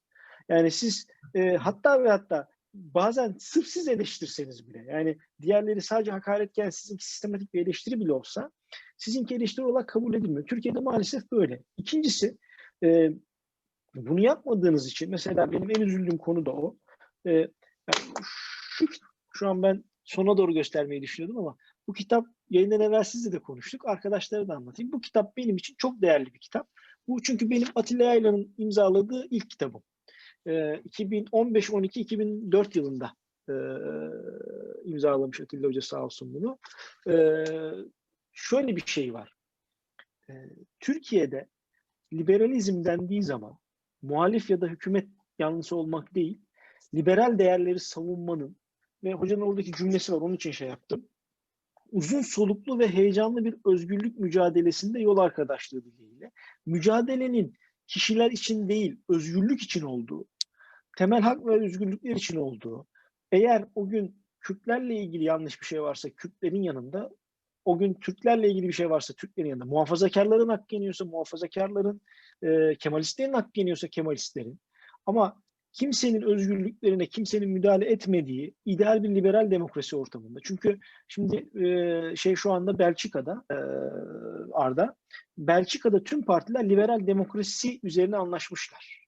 Yani siz e, hatta ve hatta bazen sırf siz eleştirseniz bile, yani diğerleri sadece hakaretken sizinki sistematik bir eleştiri bile olsa, sizinki eleştiri olarak kabul edilmiyor. Türkiye'de maalesef böyle. İkincisi, e, bunu yapmadığınız için, mesela benim en üzüldüğüm konu da o. Ee, yani şu, şu an ben sona doğru göstermeyi düşünüyordum ama bu kitap yayından evvel sizle de konuştuk. Arkadaşlara da anlatayım. Bu kitap benim için çok değerli bir kitap. Bu çünkü benim Atilla Yaylan'ın imzaladığı ilk kitabım. Ee, 2015-12-2004 yılında e, imzalamış Atilla Hoca sağ olsun bunu. Ee, şöyle bir şey var. Ee, Türkiye'de liberalizm dendiği zaman muhalif ya da hükümet yanlısı olmak değil, liberal değerleri savunmanın ve hocanın oradaki cümlesi var onun için şey yaptım. Uzun soluklu ve heyecanlı bir özgürlük mücadelesinde yol arkadaşlığı diliyle mücadelenin kişiler için değil özgürlük için olduğu, temel hak ve özgürlükler için olduğu, eğer o gün Kürtlerle ilgili yanlış bir şey varsa Kürtlerin yanında, o gün Türklerle ilgili bir şey varsa Türklerin yanında, muhafazakarların hakkı yeniyorsa muhafazakarların, e, Kemalistlerin hakkı yeniyorsa Kemalistlerin. Ama kimsenin özgürlüklerine kimsenin müdahale etmediği ideal bir liberal demokrasi ortamında. Çünkü şimdi e, şey şu anda Belçika'da e, Arda Belçika'da tüm partiler liberal demokrasi üzerine anlaşmışlar.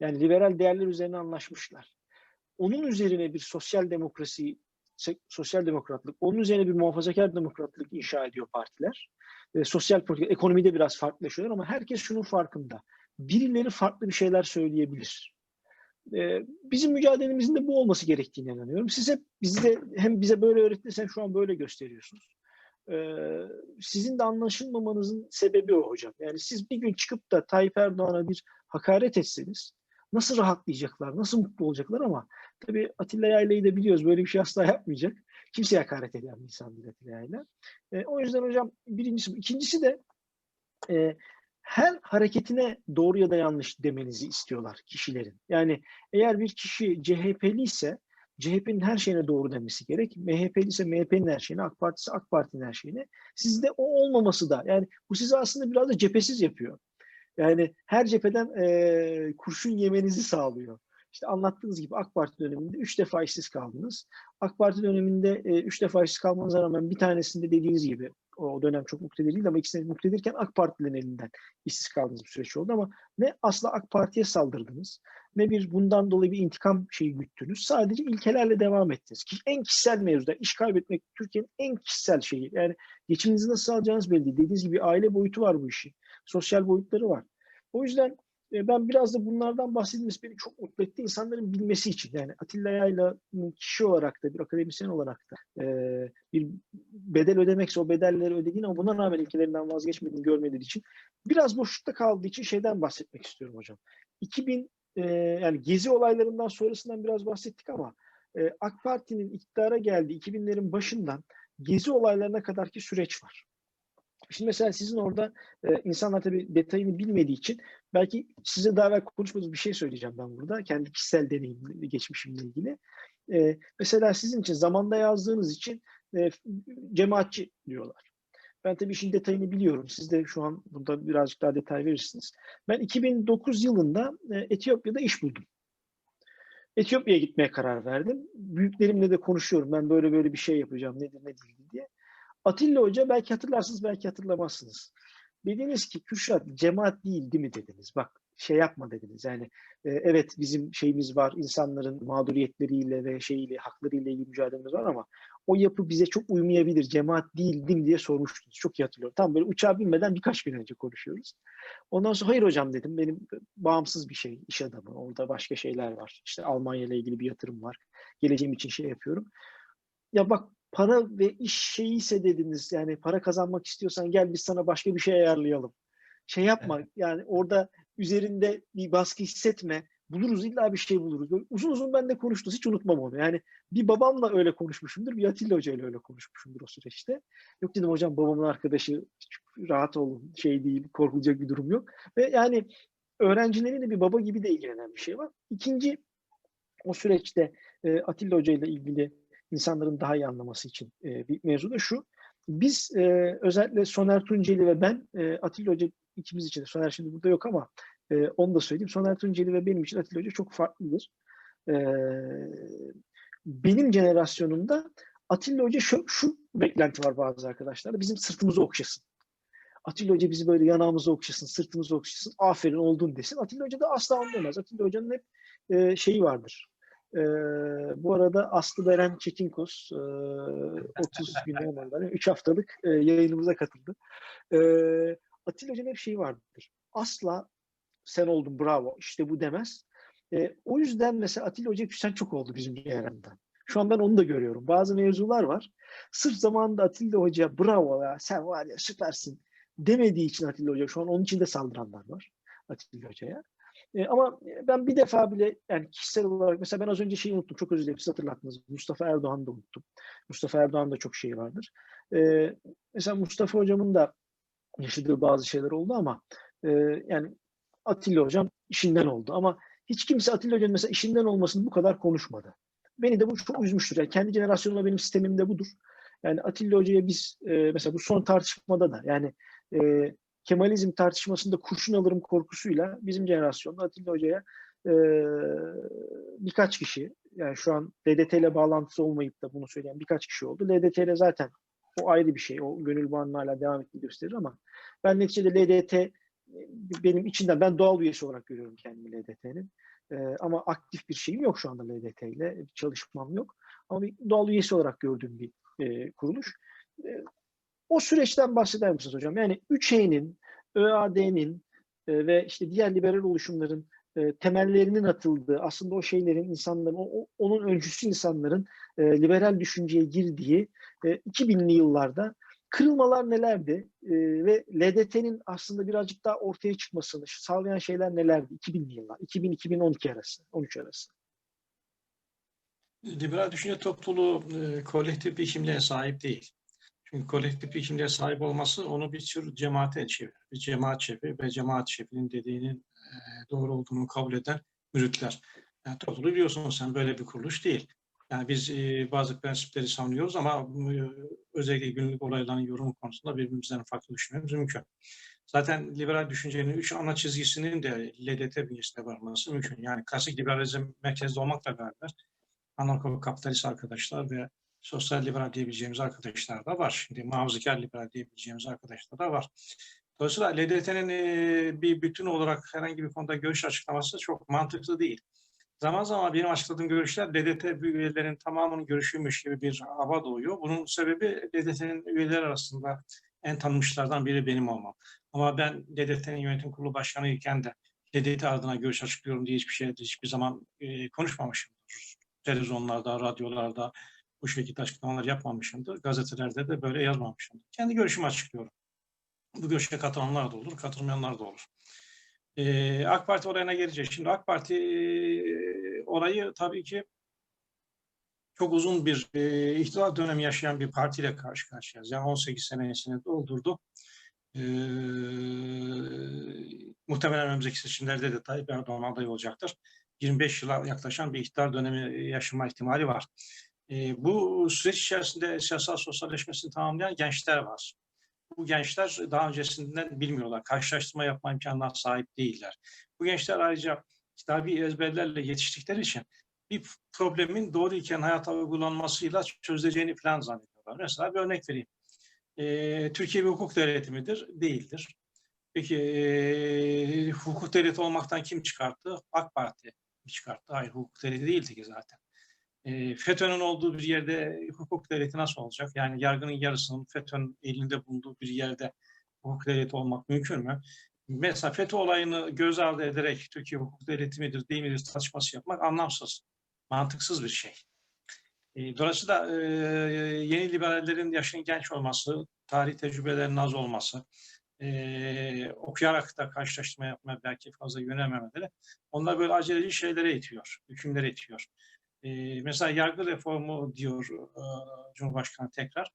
Yani liberal değerler üzerine anlaşmışlar. Onun üzerine bir sosyal demokrasi sosyal demokratlık, onun üzerine bir muhafazakar demokratlık inşa ediyor partiler. E, sosyal politika, ekonomide biraz farklılaşıyorlar ama herkes şunun farkında. Birileri farklı bir şeyler söyleyebilir. Bizim mücadelemizin de bu olması gerektiğine inanıyorum. Siz hep bizde hem bize böyle öğrettiniz hem şu an böyle gösteriyorsunuz. Sizin de anlaşılmamanızın sebebi o hocam. Yani siz bir gün çıkıp da Tayyip Erdoğan'a bir hakaret etseniz nasıl rahatlayacaklar, nasıl mutlu olacaklar ama tabii Atilla Yayla'yı da biliyoruz böyle bir şey asla yapmayacak. Kimseye hakaret eden bir insan değil Atilla Yayla. E, o yüzden hocam birincisi bu. İkincisi de her hareketine doğru ya da yanlış demenizi istiyorlar kişilerin. Yani eğer bir kişi CHP'li ise CHP'nin her şeyine doğru demesi gerek. MHP'li ise MHP'nin her şeyine, AK Parti ise AK Parti'nin her şeyine. Sizde o olmaması da yani bu sizi aslında biraz da cephesiz yapıyor. Yani her cepheden e, kurşun yemenizi sağlıyor. İşte anlattığınız gibi AK Parti döneminde üç defa işsiz kaldınız. AK Parti döneminde e, üç defa işsiz kalmanıza rağmen bir tanesinde dediğiniz gibi o dönem çok muktedir değil ama ikisine muktedirken AK Partilerin elinden işsiz kaldığınız bir süreç oldu ama ne asla AK Parti'ye saldırdınız ne bir bundan dolayı bir intikam şeyi güttünüz. Sadece ilkelerle devam ettiniz. En kişisel mevzuda iş kaybetmek Türkiye'nin en kişisel şeyi. Yani geçiminizi nasıl sağlayacağınız belli değil. Dediğiniz gibi aile boyutu var bu işin. Sosyal boyutları var. O yüzden e, ben biraz da bunlardan bahsedilmesi beni çok mutlu etti. İnsanların bilmesi için. Yani Atilla Yayla'nın kişi olarak da bir akademisyen olarak da e, bir bedel ödemekse o bedelleri ödediğini ama buna rağmen ilkelerinden vazgeçmediğini görmediği için biraz boşlukta kaldığı için şeyden bahsetmek istiyorum hocam. 2000 e, yani gezi olaylarından sonrasından biraz bahsettik ama e, AK Parti'nin iktidara geldiği 2000'lerin başından gezi olaylarına kadarki süreç var. Şimdi mesela sizin orada e, insanlar tabii detayını bilmediği için belki size daha evvel konuşmadığınız bir şey söyleyeceğim ben burada. Kendi kişisel deneyim, geçmişimle ilgili. E, mesela sizin için zamanda yazdığınız için e, cemaatçi diyorlar. Ben tabii işin detayını biliyorum. Siz de şu an burada birazcık daha detay verirsiniz. Ben 2009 yılında e, Etiyopya'da iş buldum. Etiyopya'ya gitmeye karar verdim. Büyüklerimle de konuşuyorum. Ben böyle böyle bir şey yapacağım. Nedir ne değil diye. Atilla Hoca belki hatırlarsınız belki hatırlamazsınız. Dediniz ki Kürşat cemaat değil değil mi dediniz. Bak şey yapma dediniz. Yani e, evet bizim şeyimiz var insanların mağduriyetleriyle ve şeyiyle haklarıyla ilgili mücadelemiz var ama o yapı bize çok uymayabilir. Cemaat değil değil mi diye sormuştunuz. Çok iyi hatırlıyorum. Tam böyle uçağa binmeden birkaç gün önce konuşuyoruz. Ondan sonra hayır hocam dedim. Benim bağımsız bir şey iş adamı. Orada başka şeyler var. İşte Almanya ile ilgili bir yatırım var. Geleceğim için şey yapıyorum. Ya bak para ve iş şeyi ise dediniz yani para kazanmak istiyorsan gel biz sana başka bir şey ayarlayalım. Şey yapma yani orada üzerinde bir baskı hissetme. Buluruz illa bir şey buluruz. Böyle uzun uzun ben de konuştunuz. Hiç unutmam onu. Yani bir babamla öyle konuşmuşumdur. Bir Atilla Hoca ile öyle konuşmuşumdur o süreçte. Yok dedim hocam babamın arkadaşı rahat olun şey değil korkulacak bir durum yok. Ve yani öğrencileriyle bir baba gibi de ilgilenen bir şey var. İkinci o süreçte Atilla Hoca ile ilgili insanların daha iyi anlaması için e, bir mevzu da şu. Biz e, özellikle Soner Tunceli ve ben, e, Atilla Hoca ikimiz için de, Soner şimdi burada yok ama e, onu da söyleyeyim. Soner Tunceli ve benim için Atilla Hoca çok farklıdır. E, benim jenerasyonumda Atilla Hoca şu, şu beklenti var bazı arkadaşlarda. Bizim sırtımızı okşasın. Atilla Hoca bizi böyle yanağımızı okşasın, sırtımızı okşasın, aferin oldun desin. Atilla Hoca da asla demez. Atilla Hoca'nın hep e, şeyi vardır. Ee, bu arada Aslı Beren Çetinkos e, *laughs* 30 gün olmadan 3 haftalık e, yayınımıza katıldı. E, Atilla Hoca'nın hep şeyi vardır. Asla sen oldun bravo işte bu demez. E, o yüzden mesela Atilla Hoca küsen çok oldu bizim yerden. Şu an ben onu da görüyorum. Bazı mevzular var. Sırf zamanında Atilla Hoca bravo ya sen var ya süpersin demediği için Atilla Hoca şu an onun için de saldıranlar var Atilla Hoca'ya. E, ama ben bir defa bile yani kişisel olarak mesela ben az önce şeyi unuttum. Çok özür dilerim. Siz hatırlattınız. Mustafa Erdoğan'ı da unuttum. Mustafa Erdoğan da çok şey vardır. E, mesela Mustafa hocamın da yaşadığı bazı şeyler oldu ama e, yani Atilla hocam işinden oldu ama hiç kimse Atilla hocanın mesela işinden olmasını bu kadar konuşmadı. Beni de bu çok üzmüştür. Yani kendi jenerasyonumla benim sistemim de budur. Yani Atilla hocaya biz e, mesela bu son tartışmada da yani e, Kemalizm tartışmasında kurşun alırım korkusuyla bizim jenerasyonda Atilla Hoca'ya e, birkaç kişi yani şu an LDT ile bağlantısı olmayıp da bunu söyleyen birkaç kişi oldu. LDT ile zaten o ayrı bir şey. O gönül bağının devam ettiğini gösterir ama ben neticede LDT benim içinden ben doğal üyesi olarak görüyorum kendimi LDT'nin. E, ama aktif bir şeyim yok şu anda LDT ile. Çalışmam yok. ama bir doğal üyesi olarak gördüğüm bir e, kuruluş. E, o süreçten bahseder misiniz hocam? Yani 3E'nin, ÖAD'nin e, ve işte diğer liberal oluşumların e, temellerinin atıldığı, aslında o şeylerin insanların, o, onun öncüsü insanların e, liberal düşünceye girdiği e, 2000'li yıllarda kırılmalar nelerdi ve LDT'nin aslında birazcık daha ortaya çıkmasını sağlayan şeyler nelerdi 2000'li yıllar, 2000-2012 arası, 13 arası? Liberal düşünce topluluğu e, kolektif bir kimliğe sahip değil. Çünkü kolektif bir kimliğe sahip olması onu bir tür cemaate çevirir. Bir cemaat şefi ve cemaat şefinin dediğinin doğru olduğunu kabul eden müritler. Yani topluluğu biliyorsun sen böyle bir kuruluş değil. Yani biz bazı prensipleri savunuyoruz ama özellikle günlük olayların yorumu konusunda birbirimizden farklı düşünmemiz mümkün. Zaten liberal düşüncenin üç ana çizgisinin de LDT bünyesinde varması mümkün. Yani klasik liberalizm merkezde olmakla beraber anarko-kapitalist arkadaşlar ve sosyal liberal diyebileceğimiz arkadaşlar da var. Şimdi muhafazakar liberal diyebileceğimiz arkadaşlar da var. Dolayısıyla LDT'nin e, bir bütün olarak herhangi bir konuda görüş açıklaması çok mantıklı değil. Zaman zaman benim açıkladığım görüşler LDT üyelerinin tamamının görüşüymüş gibi bir hava doğuyor. Bunun sebebi LDT'nin üyeleri arasında en tanınmışlardan biri benim olmam. Ama ben LDT'nin yönetim kurulu başkanı iken de LDT adına görüş açıklıyorum diye hiçbir şey hiçbir zaman e, konuşmamışımdır. Televizyonlarda, radyolarda bu şekilde açıklamalar yapmamışımdır. Gazetelerde de böyle yazmamışımdır. Kendi görüşümü açıklıyorum. Bu görüşe katılanlar da olur, katılmayanlar da olur. Ee, AK Parti olayına geleceğiz. Şimdi AK Parti e, olayı tabii ki çok uzun bir e, iktidar dönemi yaşayan bir partiyle karşı karşıyayız. Yani 18 senesini doldurdu. Ee, muhtemelen önümüzdeki seçimlerde de Tayyip Erdoğan aday olacaktır. 25 yıla yaklaşan bir iktidar dönemi yaşama ihtimali var. Ee, bu süreç içerisinde siyasal sosyalleşmesini tamamlayan gençler var. Bu gençler daha öncesinden bilmiyorlar. Karşılaştırma yapma imkanına sahip değiller. Bu gençler ayrıca kitabi ezberlerle yetiştikleri için bir problemin doğru iken hayata uygulanmasıyla çözüleceğini falan zannediyorlar. Mesela bir örnek vereyim. Ee, Türkiye bir hukuk devleti midir? Değildir. Peki e, hukuk devleti olmaktan kim çıkarttı? AK Parti çıkarttı? Hayır hukuk devleti değildi ki zaten. E, FETÖ'nün olduğu bir yerde hukuk devleti nasıl olacak? Yani yargının yarısının FETÖ'nün elinde bulunduğu bir yerde hukuk devleti olmak mümkün mü? Mesela FETÖ olayını göz ardı ederek Türkiye hukuk devleti midir değil midir tartışması yapmak anlamsız, mantıksız bir şey. E, dolayısıyla e, yeni liberallerin yaşının genç olması, tarih tecrübelerinin az olması, e, okuyarak da karşılaştırma yapmaya belki fazla yönelmemeleri, onlar böyle aceleci şeylere itiyor, hükümlere itiyor. E, mesela yargı reformu diyor e, Cumhurbaşkanı tekrar,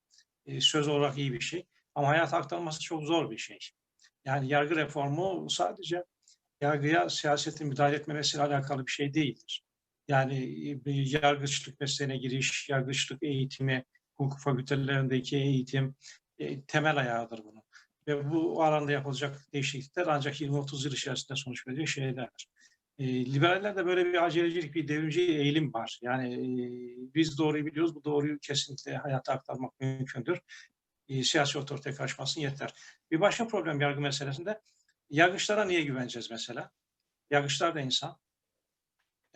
e, söz olarak iyi bir şey ama hayata aktarılması çok zor bir şey. Yani yargı reformu sadece yargıya siyasetin müdahale etmemesiyle alakalı bir şey değildir. Yani bir yargıçlık mesleğine giriş, yargıçlık eğitimi, hukuk fakültelerindeki eğitim e, temel ayağıdır bunun. Ve bu alanda yapılacak değişiklikler ancak 20-30 yıl içerisinde sonuç veriyor şeylerdir. E, liberallerde böyle bir acelecilik, bir devrimci eğilim var. Yani e, biz doğruyu biliyoruz, bu doğruyu kesinlikle hayata aktarmak mümkündür. E, siyasi otoriteye karışmasın yeter. Bir başka problem yargı meselesinde, yargıçlara niye güveneceğiz mesela? Yargıçlar da insan.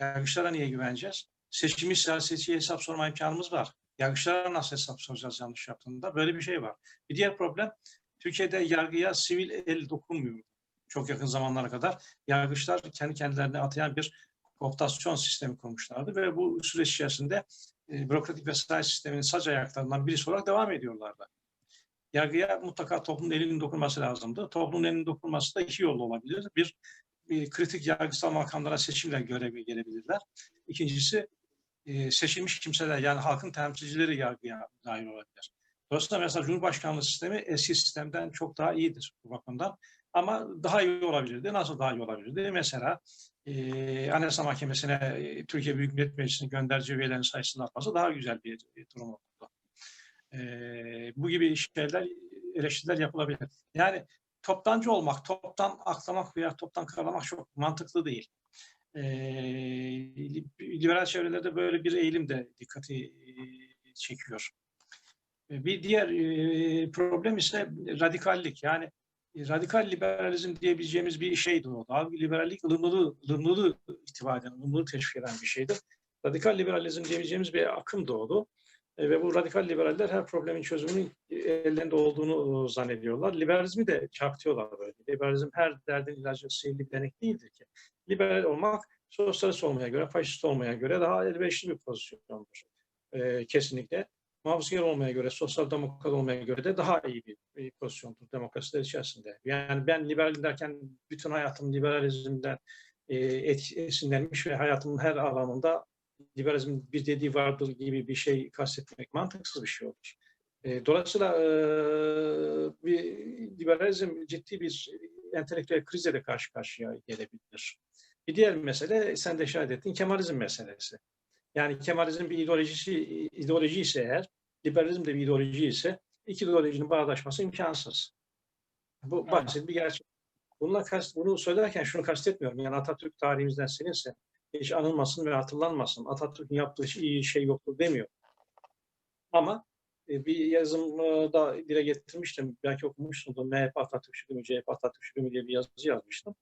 Yargıçlara niye güveneceğiz? Seçilmiş siyasetçiye hesap sorma imkanımız var. Yargıçlara nasıl hesap soracağız yanlış yaptığında? Böyle bir şey var. Bir diğer problem, Türkiye'de yargıya sivil el dokunmuyor. Çok yakın zamanlara kadar yargıçlar kendi kendilerine atayan bir kooptasyon sistemi kurmuşlardı ve bu süreç içerisinde e, bürokratik vesayet sisteminin sac ayaklarından birisi olarak devam ediyorlardı. Yargıya mutlaka toplumun elinin dokunması lazımdı. Toplumun elinin dokunması da iki yolda olabilir. Bir, bir kritik yargısal makamlara seçimle göreve gelebilirler. İkincisi e, seçilmiş kimseler yani halkın temsilcileri yargıya dahil olabilir. Dolayısıyla mesela Cumhurbaşkanlığı sistemi eski sistemden çok daha iyidir bu bakımdan. Ama daha iyi olabilirdi. Nasıl daha iyi olabilirdi? Mesela e, Anayasa Mahkemesi'ne e, Türkiye Büyük Millet Meclisi'nin gönderci üyelerin sayısını artması daha güzel bir, durum oldu. E, bu gibi şeyler, eleştiriler yapılabilir. Yani toptancı olmak, toptan aklamak veya toptan karalamak çok mantıklı değil. E, liberal çevrelerde böyle bir eğilim de dikkati e, çekiyor. Bir diğer e, problem ise radikallik. Yani e, radikal liberalizm diyebileceğimiz bir şey doğdu. Abi liberallik ılımlılığı, ılımlılığı itibar eden, teşvik eden bir şeydir. Radikal liberalizm diyebileceğimiz bir akım doğdu. E, ve bu radikal liberaller her problemin çözümünün ellerinde olduğunu zannediyorlar. Liberalizmi de çarpıtıyorlar böyle. Liberalizm her derdin ilacı sihirli denek değildir ki. Liberal olmak sosyalist olmaya göre, faşist olmaya göre daha elverişli bir pozisyondur. E, kesinlikle. Muhafazakar olmaya göre, sosyal demokrat olmaya göre de daha iyi bir, pozisyondur demokrasiler içerisinde. Yani ben liberal derken bütün hayatım liberalizmden e, esinlenmiş ve hayatımın her alanında liberalizm bir dediği vardır gibi bir şey kastetmek mantıksız bir şey olur. E, dolayısıyla e, bir liberalizm ciddi bir entelektüel krizle de karşı karşıya gelebilir. Bir diğer mesele sen de işaret ettin Kemalizm meselesi. Yani Kemalizm bir ideolojisi ideoloji ise eğer liberalizm de bir ideoloji ise iki ideolojinin bağdaşması imkansız. Bu Evet. basit bir gerçek. Bununla kast, bunu söylerken şunu kastetmiyorum. Yani Atatürk tarihimizden silinse hiç anılmasın ve hatırlanmasın. Atatürk'ün yaptığı iyi şey yoktur demiyor. Ama e, bir yazımda dile getirmiştim. Belki okumuşsundur. MHP Atatürkçülüğü mü, CHP Atatürkçülüğü mü diye bir yazı yazmıştım.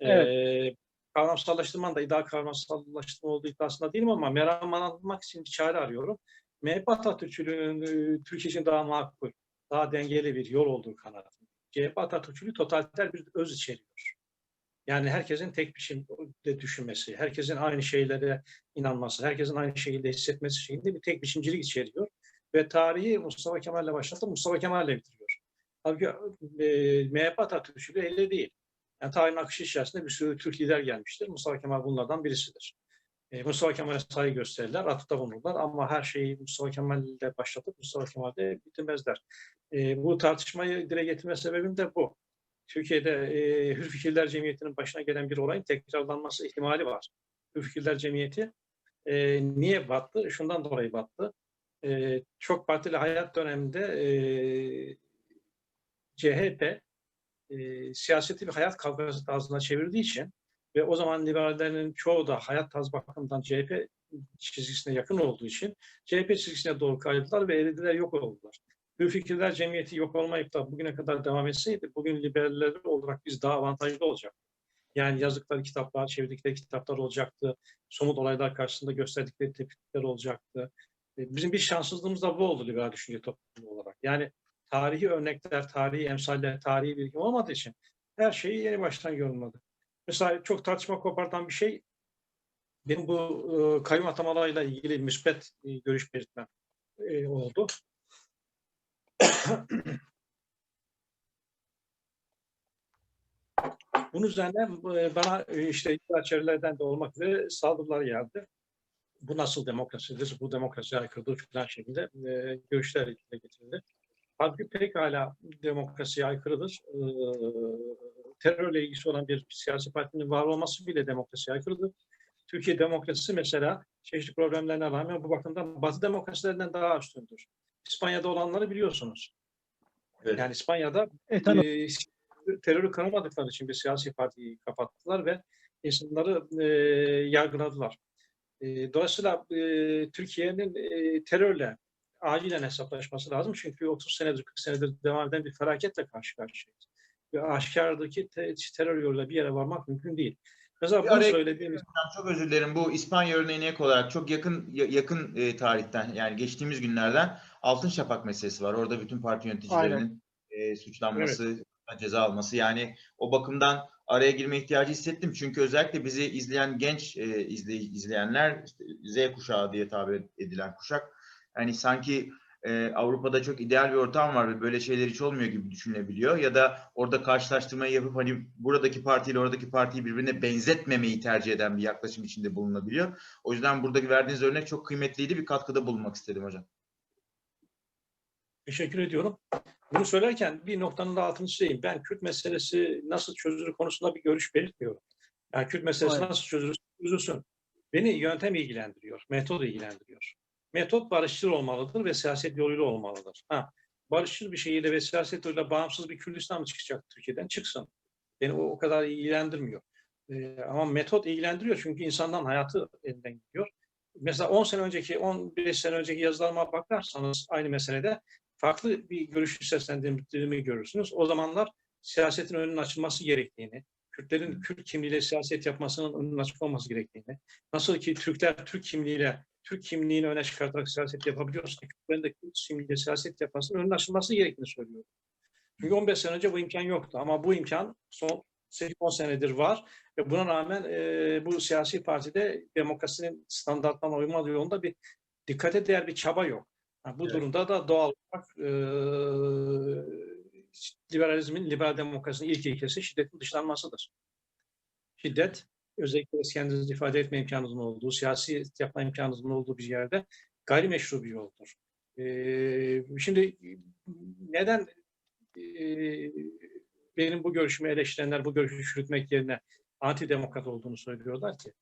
Evet. Ee, kavramsallaştırmanın da iddia kavramsallaştırma olduğu iddiasında değilim ama meramlanmak için bir çare arıyorum. MHP Atatürkçülüğünün e, Türkiye için daha makul, daha dengeli bir yol olduğu kanaatindeyim. CHP Atatürkçülüğü totaliter bir öz içeriyor. Yani herkesin tek biçimde düşünmesi, herkesin aynı şeylere inanması, herkesin aynı şekilde hissetmesi şeklinde bir tek biçimcilik içeriyor. Ve tarihi Mustafa Kemal'le başlattı, Mustafa Kemal'le bitiriyor. Halbuki e, MHP Atatürkçülüğü öyle değil. Yani tarihin akışı içerisinde bir sürü Türk lider gelmiştir. Mustafa Kemal bunlardan birisidir. E, Mustafa Kemal'e saygı gösterirler, atıfta bulunurlar ama her şeyi Mustafa Kemal'le başlatıp Mustafa Kemal'de bitirmezler. E, bu tartışmayı dile getirme sebebim de bu. Türkiye'de e, Hür Fikirler Cemiyeti'nin başına gelen bir olayın tekrarlanması ihtimali var. Hür Fikirler Cemiyeti e, niye battı? Şundan dolayı battı. E, çok partili hayat döneminde e, CHP e, siyaseti bir hayat kavgası tarzına çevirdiği için ve o zaman liberallerin çoğu da hayat tarzı bakımından CHP çizgisine yakın olduğu için CHP çizgisine doğru kaydılar ve eridiler, yok oldular. Hür Fikirler Cemiyeti yok olmayıp da bugüne kadar devam etseydi bugün liberaller olarak biz daha avantajlı olacak. Yani yazdıkları kitaplar, çevirdikleri kitaplar olacaktı. Somut olaylar karşısında gösterdikleri tepkiler olacaktı. E, Bizim bir şanssızlığımız da bu oldu liberal düşünce toplumu olarak. Yani tarihi örnekler, tarihi emsaller, tarihi bilgi olmadığı için her şeyi yeni baştan yorumladı. Mesela çok tartışma kopartan bir şey benim bu e, kayyum atamalarıyla ilgili müspet e, görüş belirtmem e, oldu. *clears throat* Bunun üzerine e, bana e, işte çevrelerden de olmak üzere saldırılar geldi. Bu nasıl demokrasidir, bu demokrasiye aykırıdır falan şeklinde e, görüşler dile Halbuki pekala demokrasiye aykırıdır. E, terörle ilgisi olan bir siyasi partinin var olması bile demokrasiye aykırıdır. Türkiye demokrasisi mesela çeşitli problemlerine rağmen bu bakımdan Batı demokrasilerinden daha üstündür. İspanya'da olanları biliyorsunuz. Evet. Yani İspanya'da E, tamam. e, terörü kanamadıkları için bir siyasi partiyi kapattılar ve insanları e, yargıladılar. E, dolayısıyla e, Türkiye'nin e, terörle acilen hesaplaşması lazım. Çünkü 30 senedir, 40 senedir devam eden bir felaketle karşı karşıyayız. Ve aşikardaki te- terör yoluyla bir yere varmak mümkün değil. Mesela bunu söylediğimiz çok özür dilerim. Bu İspanya örneğine ek olarak çok yakın ya- yakın e, tarihten yani geçtiğimiz günlerden Altın Şafak meselesi var. Orada bütün parti yöneticilerinin e, suçlanması, ceza alması. Yani o bakımdan araya girme ihtiyacı hissettim. Çünkü özellikle bizi izleyen genç e, izley- izleyenler işte Z kuşağı diye tabir edilen kuşak hani sanki e, Avrupa'da çok ideal bir ortam var ve böyle şeyler hiç olmuyor gibi düşünülebiliyor. Ya da orada karşılaştırmayı yapıp hani buradaki partiyle oradaki partiyi birbirine benzetmemeyi tercih eden bir yaklaşım içinde bulunabiliyor. O yüzden buradaki verdiğiniz örnek çok kıymetliydi. Bir katkıda bulunmak istedim hocam. Teşekkür ediyorum. Bunu söylerken bir noktanın da altını çizeyim. Ben Kürt meselesi nasıl çözülür konusunda bir görüş belirtmiyorum. Yani Kürt meselesi Aynen. nasıl çözülür, çözülsün. Beni yöntem ilgilendiriyor, metot ilgilendiriyor. Metot barışçıl olmalıdır ve siyaset yoluyla olmalıdır. Ha, barışçıl bir şekilde ve siyaset yoluyla bağımsız bir Kürdistan mı çıkacak Türkiye'den? Çıksın. Beni o, o kadar ilgilendirmiyor. Ee, ama metot ilgilendiriyor çünkü insandan hayatı elinden gidiyor. Mesela 10 sene önceki, 15 sene önceki yazılarıma bakarsanız aynı meselede farklı bir görüş seslendirdiğimi görürsünüz. O zamanlar siyasetin önünün açılması gerektiğini, Kürtlerin Kürt kimliğiyle siyaset yapmasının önünün açık olması gerektiğini, nasıl ki Türkler Türk kimliğiyle Türk kimliğini öne çıkartarak siyaset yapabiliyorsa Kürtlerin de Kürt kimliğiyle siyaset yapmasının önünün açılması gerektiğini söylüyorum. Çünkü 15 sene önce bu imkan yoktu ama bu imkan son 8-10 senedir var ve buna rağmen e, bu siyasi partide demokrasinin standartlarına uymadığı yolunda bir dikkate değer bir çaba yok. Yani bu Evet. durumda da doğal olarak e, liberalizmin, liberal demokrasinin ilk ilkesi şiddetin dışlanmasıdır. Şiddet, özellikle kendinizi ifade etme imkanınızın olduğu, siyasi yapma imkanınızın olduğu bir yerde gayrimeşru bir yoldur. E, şimdi neden e, benim bu görüşümü eleştirenler bu görüşü çürütmek yerine anti-demokrat olduğunu söylüyorlar ki?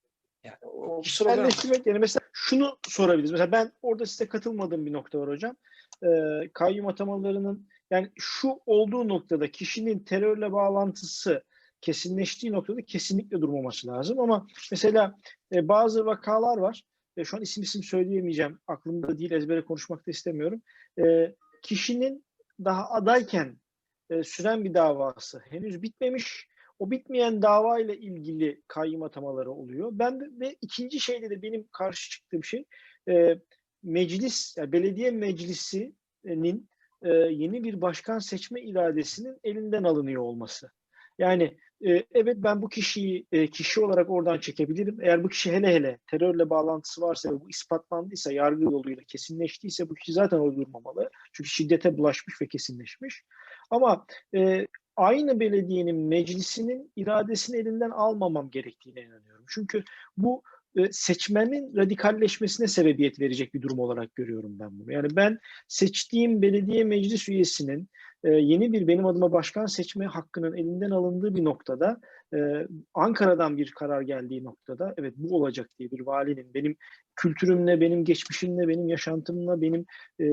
Yani o slogan Kişiselleştirmek yerine mesela şunu sorabiliriz. Mesela ben orada size katılmadığım bir nokta var hocam. Ee, kayyum atamalarının yani şu olduğu noktada kişinin terörle bağlantısı kesinleştiği noktada kesinlikle durmaması lazım. Ama mesela e, bazı vakalar var. E, şu an isim isim söyleyemeyeceğim. Aklımda değil ezbere konuşmak da istemiyorum. E, kişinin daha adayken e, süren bir davası henüz bitmemiş. O bitmeyen dava ile ilgili kayyum atamaları oluyor. Ben de, ve ikinci şeyde de benim karşı çıktığım şey e, meclis, yani belediye meclisinin e, yeni bir başkan seçme iradesinin elinden alınıyor olması. Yani e, evet ben bu kişiyi e, kişi olarak oradan çekebilirim. Eğer bu kişi hele hele terörle bağlantısı varsa ve bu ispatlandıysa, yargı yoluyla kesinleştiyse bu kişi zaten orada durmamalı. Çünkü şiddete bulaşmış ve kesinleşmiş. Ama e, aynı belediyenin meclisinin iradesini elinden almamam gerektiğine inanıyorum. Çünkü bu e, seçmenin radikalleşmesine sebebiyet verecek bir durum olarak görüyorum ben bunu. Yani ben seçtiğim belediye meclis üyesinin e, yeni bir benim adıma başkan seçme hakkının elinden alındığı bir noktada e, Ankara'dan bir karar geldiği noktada evet bu olacak diye bir valinin benim kültürümle, benim geçmişimle, benim yaşantımla, benim e,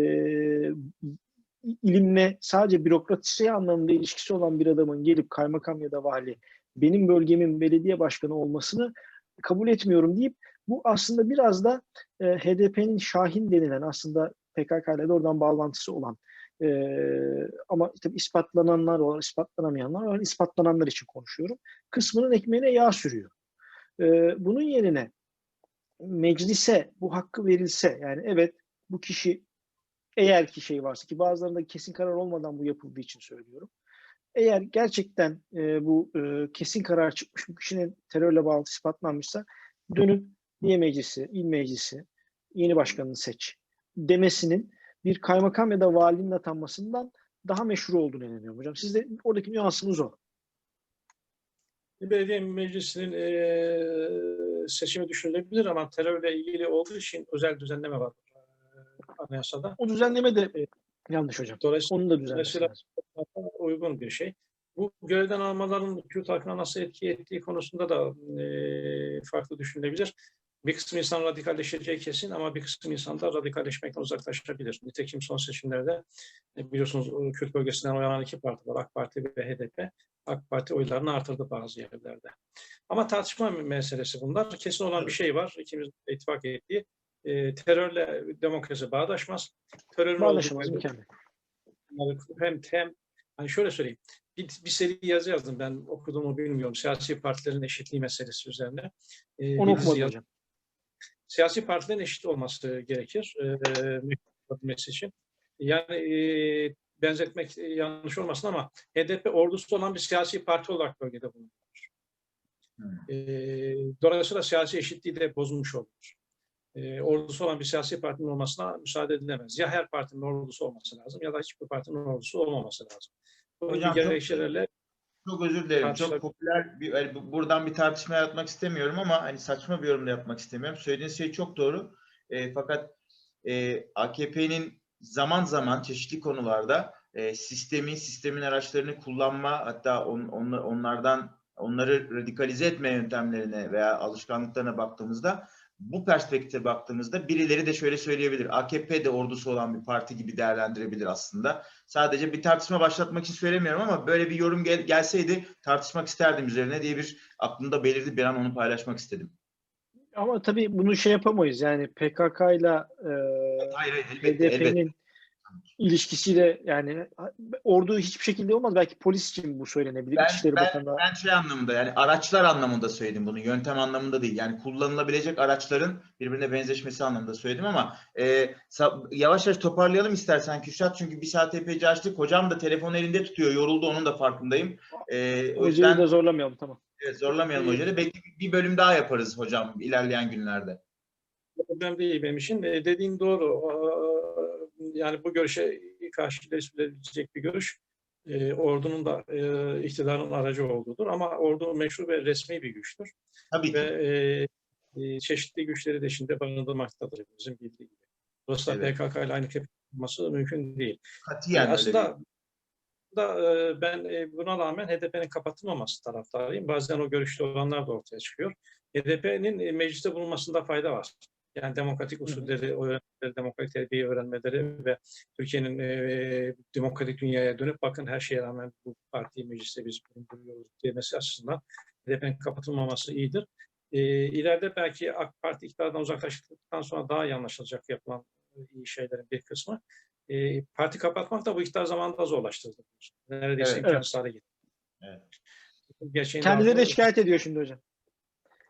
ilimle sadece bürokrasi anlamında ilişkisi olan bir adamın gelip kaymakam ya da vali benim bölgemin belediye başkanı olmasını kabul etmiyorum deyip bu aslında biraz da e, HDP'nin Şahin denilen aslında PKK ile de oradan bağlantısı olan e, ama tabii ispatlananlar var, ispatlanamayanlar var. ispatlananlar için konuşuyorum. Kısmının ekmeğine yağ sürüyor. E, bunun yerine meclise bu hakkı verilse yani evet bu kişi eğer ki şey varsa ki bazılarında kesin karar olmadan bu yapıldığı için söylüyorum. Eğer gerçekten e, bu e, kesin karar çıkmış bu kişinin terörle bağlantısı ispatlanmışsa dönüp niye meclisi, il meclisi, yeni başkanını seç demesinin bir kaymakam ya da valinin atanmasından daha meşru olduğunu inanıyorum hocam. Sizde oradaki nüansınız o. Belediye meclisinin e, seçimi düşünülebilir ama terörle ilgili olduğu için özel düzenleme var e, anayasada. O düzenleme de yanlış hocam. Dolayısıyla Onu da Dolayısıyla- uygun bir şey. Bu görevden almaların Kürt halkına nasıl etki ettiği konusunda da e, farklı düşünülebilir. Bir kısım insan radikalleşeceği kesin ama bir kısım insan da radikalleşmekten uzaklaşabilir. Nitekim son seçimlerde e, biliyorsunuz e, Kürt bölgesinden oyanan iki parti var. AK Parti ve HDP. AK Parti oylarını artırdı bazı yerlerde. Ama tartışma meselesi bunlar. Kesin olan bir şey var. İkimiz ittifak ettiği. E, terörle demokrasi bağdaşmaz. Terörün Bağlaşamaz olduğu- mükemmel. hem hem hani şöyle söyleyeyim. Bir, bir seri yazı yazdım ben okuduğumu bilmiyorum. Siyasi partilerin eşitliği meselesi üzerine. Ee, Onu okumadım hocam. Siyasi partilerin eşit olması gerekir e, mektup için. Yani e, benzetmek yanlış olmasın ama HDP ordusu olan bir siyasi parti olarak bölgede bulunuyor. Hmm. E, dolayısıyla siyasi eşitliği de bozulmuş olur. E, ordusu olan bir siyasi partinin olmasına müsaade edilemez. Ya her partinin ordusu olması lazım ya da hiçbir partinin ordusu olmaması lazım. Bu Hocam gerekçelerle Çok özür dilerim. Çok popüler bir bu- buradan bir tartışma yaratmak istemiyorum ama hani saçma bir yorum da yapmak istemiyorum. Söylediğiniz şey çok doğru. E, fakat e, AKP'nin zaman zaman çeşitli konularda e, sistemi, sistemin araçlarını kullanma hatta on, onla- onlardan onları radikalize etme yöntemlerine veya alışkanlıklarına baktığımızda bu perspektife baktığımızda birileri de şöyle söyleyebilir. AKP de ordusu olan bir parti gibi değerlendirebilir aslında. Sadece bir tartışma başlatmak için söylemiyorum ama böyle bir yorum gel- gelseydi tartışmak isterdim üzerine diye bir aklımda belirdi. Bir an onu paylaşmak istedim. Ama tabii bunu şey yapamayız yani PKK ile. HDP'nin ilişkisiyle yani ordu hiçbir şekilde olmaz. Belki polis için bu söylenebilir. Ben, İçişleri ben, Bakanlığı. ben şey anlamında yani araçlar anlamında söyledim bunu. Yöntem anlamında değil. Yani kullanılabilecek araçların birbirine benzeşmesi anlamında söyledim ama e, yavaş yavaş toparlayalım istersen Kürşat. Çünkü bir saat epeyce açtık. Hocam da telefonu elinde tutuyor. Yoruldu onun da farkındayım. E, o yüzden da zorlamayalım tamam. evet, zorlamayalım hocayı. Belki bir bölüm daha yaparız hocam ilerleyen günlerde. problem değil benim için. E, dediğin doğru. Yani bu görüşe karşı verilecek bir görüş. E, ordunun da e, iktidarın aracı olduğudur. Ama ordu meşru ve resmi bir güçtür. Tabii Ve e, e, çeşitli güçleri de içinde barındırmaktadır bizim bildiği gibi. Dolayısıyla Evet. PKK ile aynı olması mümkün değil. Katiyen öyle aslında değil. da e, ben e, buna rağmen HDP'nin kapatılmaması taraftarıyım. Bazen o görüşte olanlar da ortaya çıkıyor. HDP'nin e, mecliste bulunmasında fayda var. Yani demokratik usulleri, demokratik terbiyeyi öğrenmeleri ve Türkiye'nin e, demokratik dünyaya dönüp bakın her şeye rağmen bu partiyi mecliste biz bulunduruyoruz demesi açısından HDP'nin kapatılmaması iyidir. E, ileride belki AK Parti iktidardan uzaklaştıktan sonra daha iyi anlaşılacak yapılan e, iyi şeylerin bir kısmı. E, parti kapatmak da bu iktidar zamanında zorlaştırdı. Neredeyse Evet. imkansız hale getirdi. Evet. Gerçeğin Kendileri de şikayet ediyor şimdi hocam.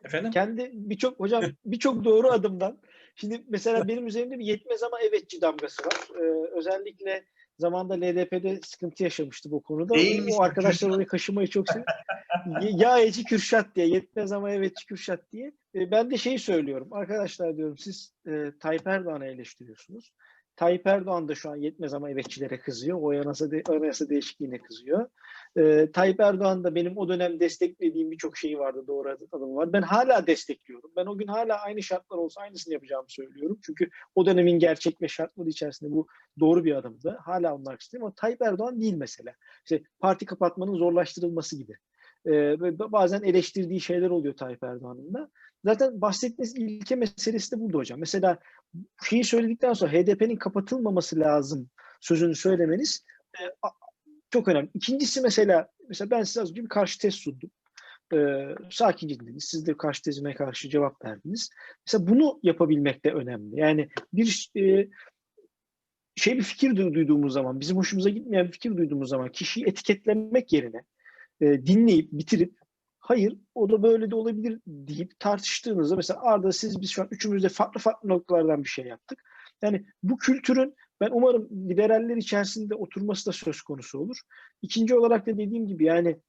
Efendim? Kendi birçok hocam birçok doğru adımdan. Şimdi mesela benim üzerimde bir yetmez ama evetçi damgası var. Ee, özellikle zamanda LDP'de sıkıntı yaşamıştı bu konuda. Değil o arkadaşlar orayı kaşımayı çok seviyor. *laughs* Ya eci Kürşat diye, yetmez ama evetçi Kürşat diye. Ee, ben de şeyi söylüyorum. Arkadaşlar diyorum siz e, Tayyip Erdoğan'ı eleştiriyorsunuz. Tayyip Erdoğan da şu an yetmez ama evetçilere kızıyor. O anayasa, de, anayasa değişikliğine kızıyor. Ee, Tayyip Erdoğan da benim o dönem desteklediğim birçok şeyi vardı, doğru adı- adımı var. Ben hala destekliyorum. Ben o gün hala aynı şartlar olsa aynısını yapacağımı söylüyorum. Çünkü o dönemin gerçek ve şartları içerisinde bu doğru bir adımdı. Hala onun arkasındayım ama Tayyip Erdoğan değil mesela. İşte parti kapatmanın zorlaştırılması gibi. Ee, bazen eleştirdiği şeyler oluyor Tayyip Erdoğan'ın da. Zaten bahsettiğiniz ilke meselesi de burada hocam. Mesela şeyi söyledikten sonra HDP'nin kapatılmaması lazım sözünü söylemeniz e, çok önemli. İkincisi mesela mesela ben size az önce bir karşı tez sundum. Ee, sakince dinlediniz. Siz de karşı tezime karşı cevap verdiniz. Mesela bunu yapabilmek de önemli. Yani bir e, şey bir fikir du- duyduğumuz zaman, bizim hoşumuza gitmeyen bir fikir duyduğumuz zaman kişiyi etiketlemek yerine e, dinleyip bitirip hayır o da böyle de olabilir deyip tartıştığınızda mesela Arda siz biz şu an üçümüz de farklı farklı noktalardan bir şey yaptık. Yani bu kültürün ben umarım liberaller içerisinde oturması da söz konusu olur. İkinci olarak da dediğim gibi yani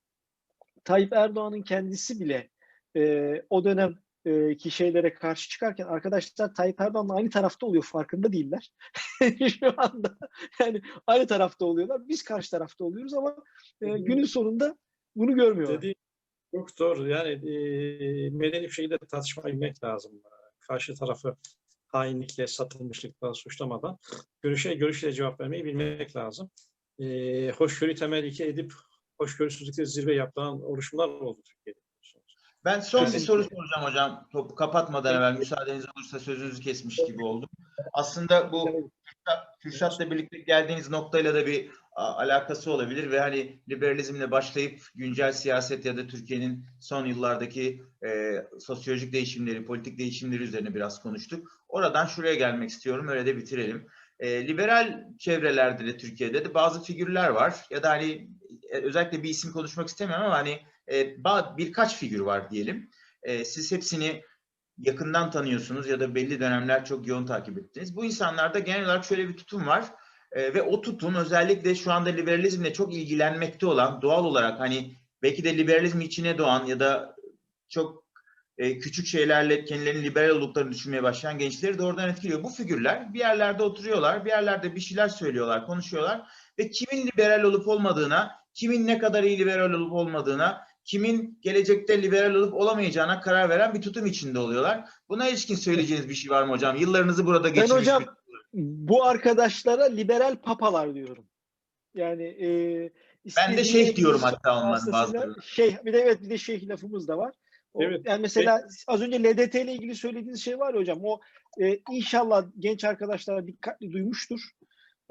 Tayyip Erdoğan'ın kendisi bile e, o dönem e, ki şeylere karşı çıkarken arkadaşlar Tayyip Erdoğan'la aynı tarafta oluyor farkında değiller. *laughs* Şu anda yani aynı tarafta oluyorlar. Biz karşı tarafta oluyoruz ama e, günün sonunda bunu görmüyorlar. Dediğim çok doğru. Yani e, medeni bir şekilde tartışmabilmek lazım. Karşı tarafı hainlikle, satılmışlıkla suçlamadan görüşe görüşle cevap vermeyi bilmek lazım. E, hoşgörü temel ilke edip hoşgörüsüzlükle zirve yapılan oluşumlar oldu Türkiye'de. Ben son bir Kesinlikle. soru soracağım hocam. Topu kapatmadan evvel müsaadeniz olursa sözünüzü kesmiş gibi oldum. Aslında bu Kürşat- Kürşat'la birlikte geldiğiniz noktayla da bir alakası olabilir ve hani liberalizmle başlayıp güncel siyaset ya da Türkiye'nin son yıllardaki e, sosyolojik değişimleri, politik değişimleri üzerine biraz konuştuk. Oradan şuraya gelmek istiyorum, öyle de bitirelim. E, liberal çevrelerde de Türkiye'de de bazı figürler var ya da hani e, özellikle bir isim konuşmak istemiyorum ama hani e, birkaç figür var diyelim. E, siz hepsini yakından tanıyorsunuz ya da belli dönemler çok yoğun takip ettiniz. Bu insanlarda genel olarak şöyle bir tutum var. E, ve o tutum özellikle şu anda liberalizmle çok ilgilenmekte olan doğal olarak hani belki de liberalizm içine doğan ya da çok e, küçük şeylerle kendilerini liberal olduklarını düşünmeye başlayan gençleri doğrudan etkiliyor. Bu figürler bir yerlerde oturuyorlar, bir yerlerde bir şeyler söylüyorlar, konuşuyorlar ve kimin liberal olup olmadığına, kimin ne kadar iyi liberal olup olmadığına, kimin gelecekte liberal olup olamayacağına karar veren bir tutum içinde oluyorlar. Buna ilişkin söyleyeceğiniz bir şey var mı hocam? Yıllarınızı burada Ben geçirmiş. hocam bir- bu arkadaşlara liberal papalar diyorum. Yani e, Ben de şeyh diyorum hatta onların bazılarına. Şeyh, bir de evet bir de şeyh lafımız da var. O, Evet. Yani mesela az önce LDT ile ilgili söylediğiniz şey var ya hocam. O e, inşallah genç arkadaşlar dikkatli duymuştur.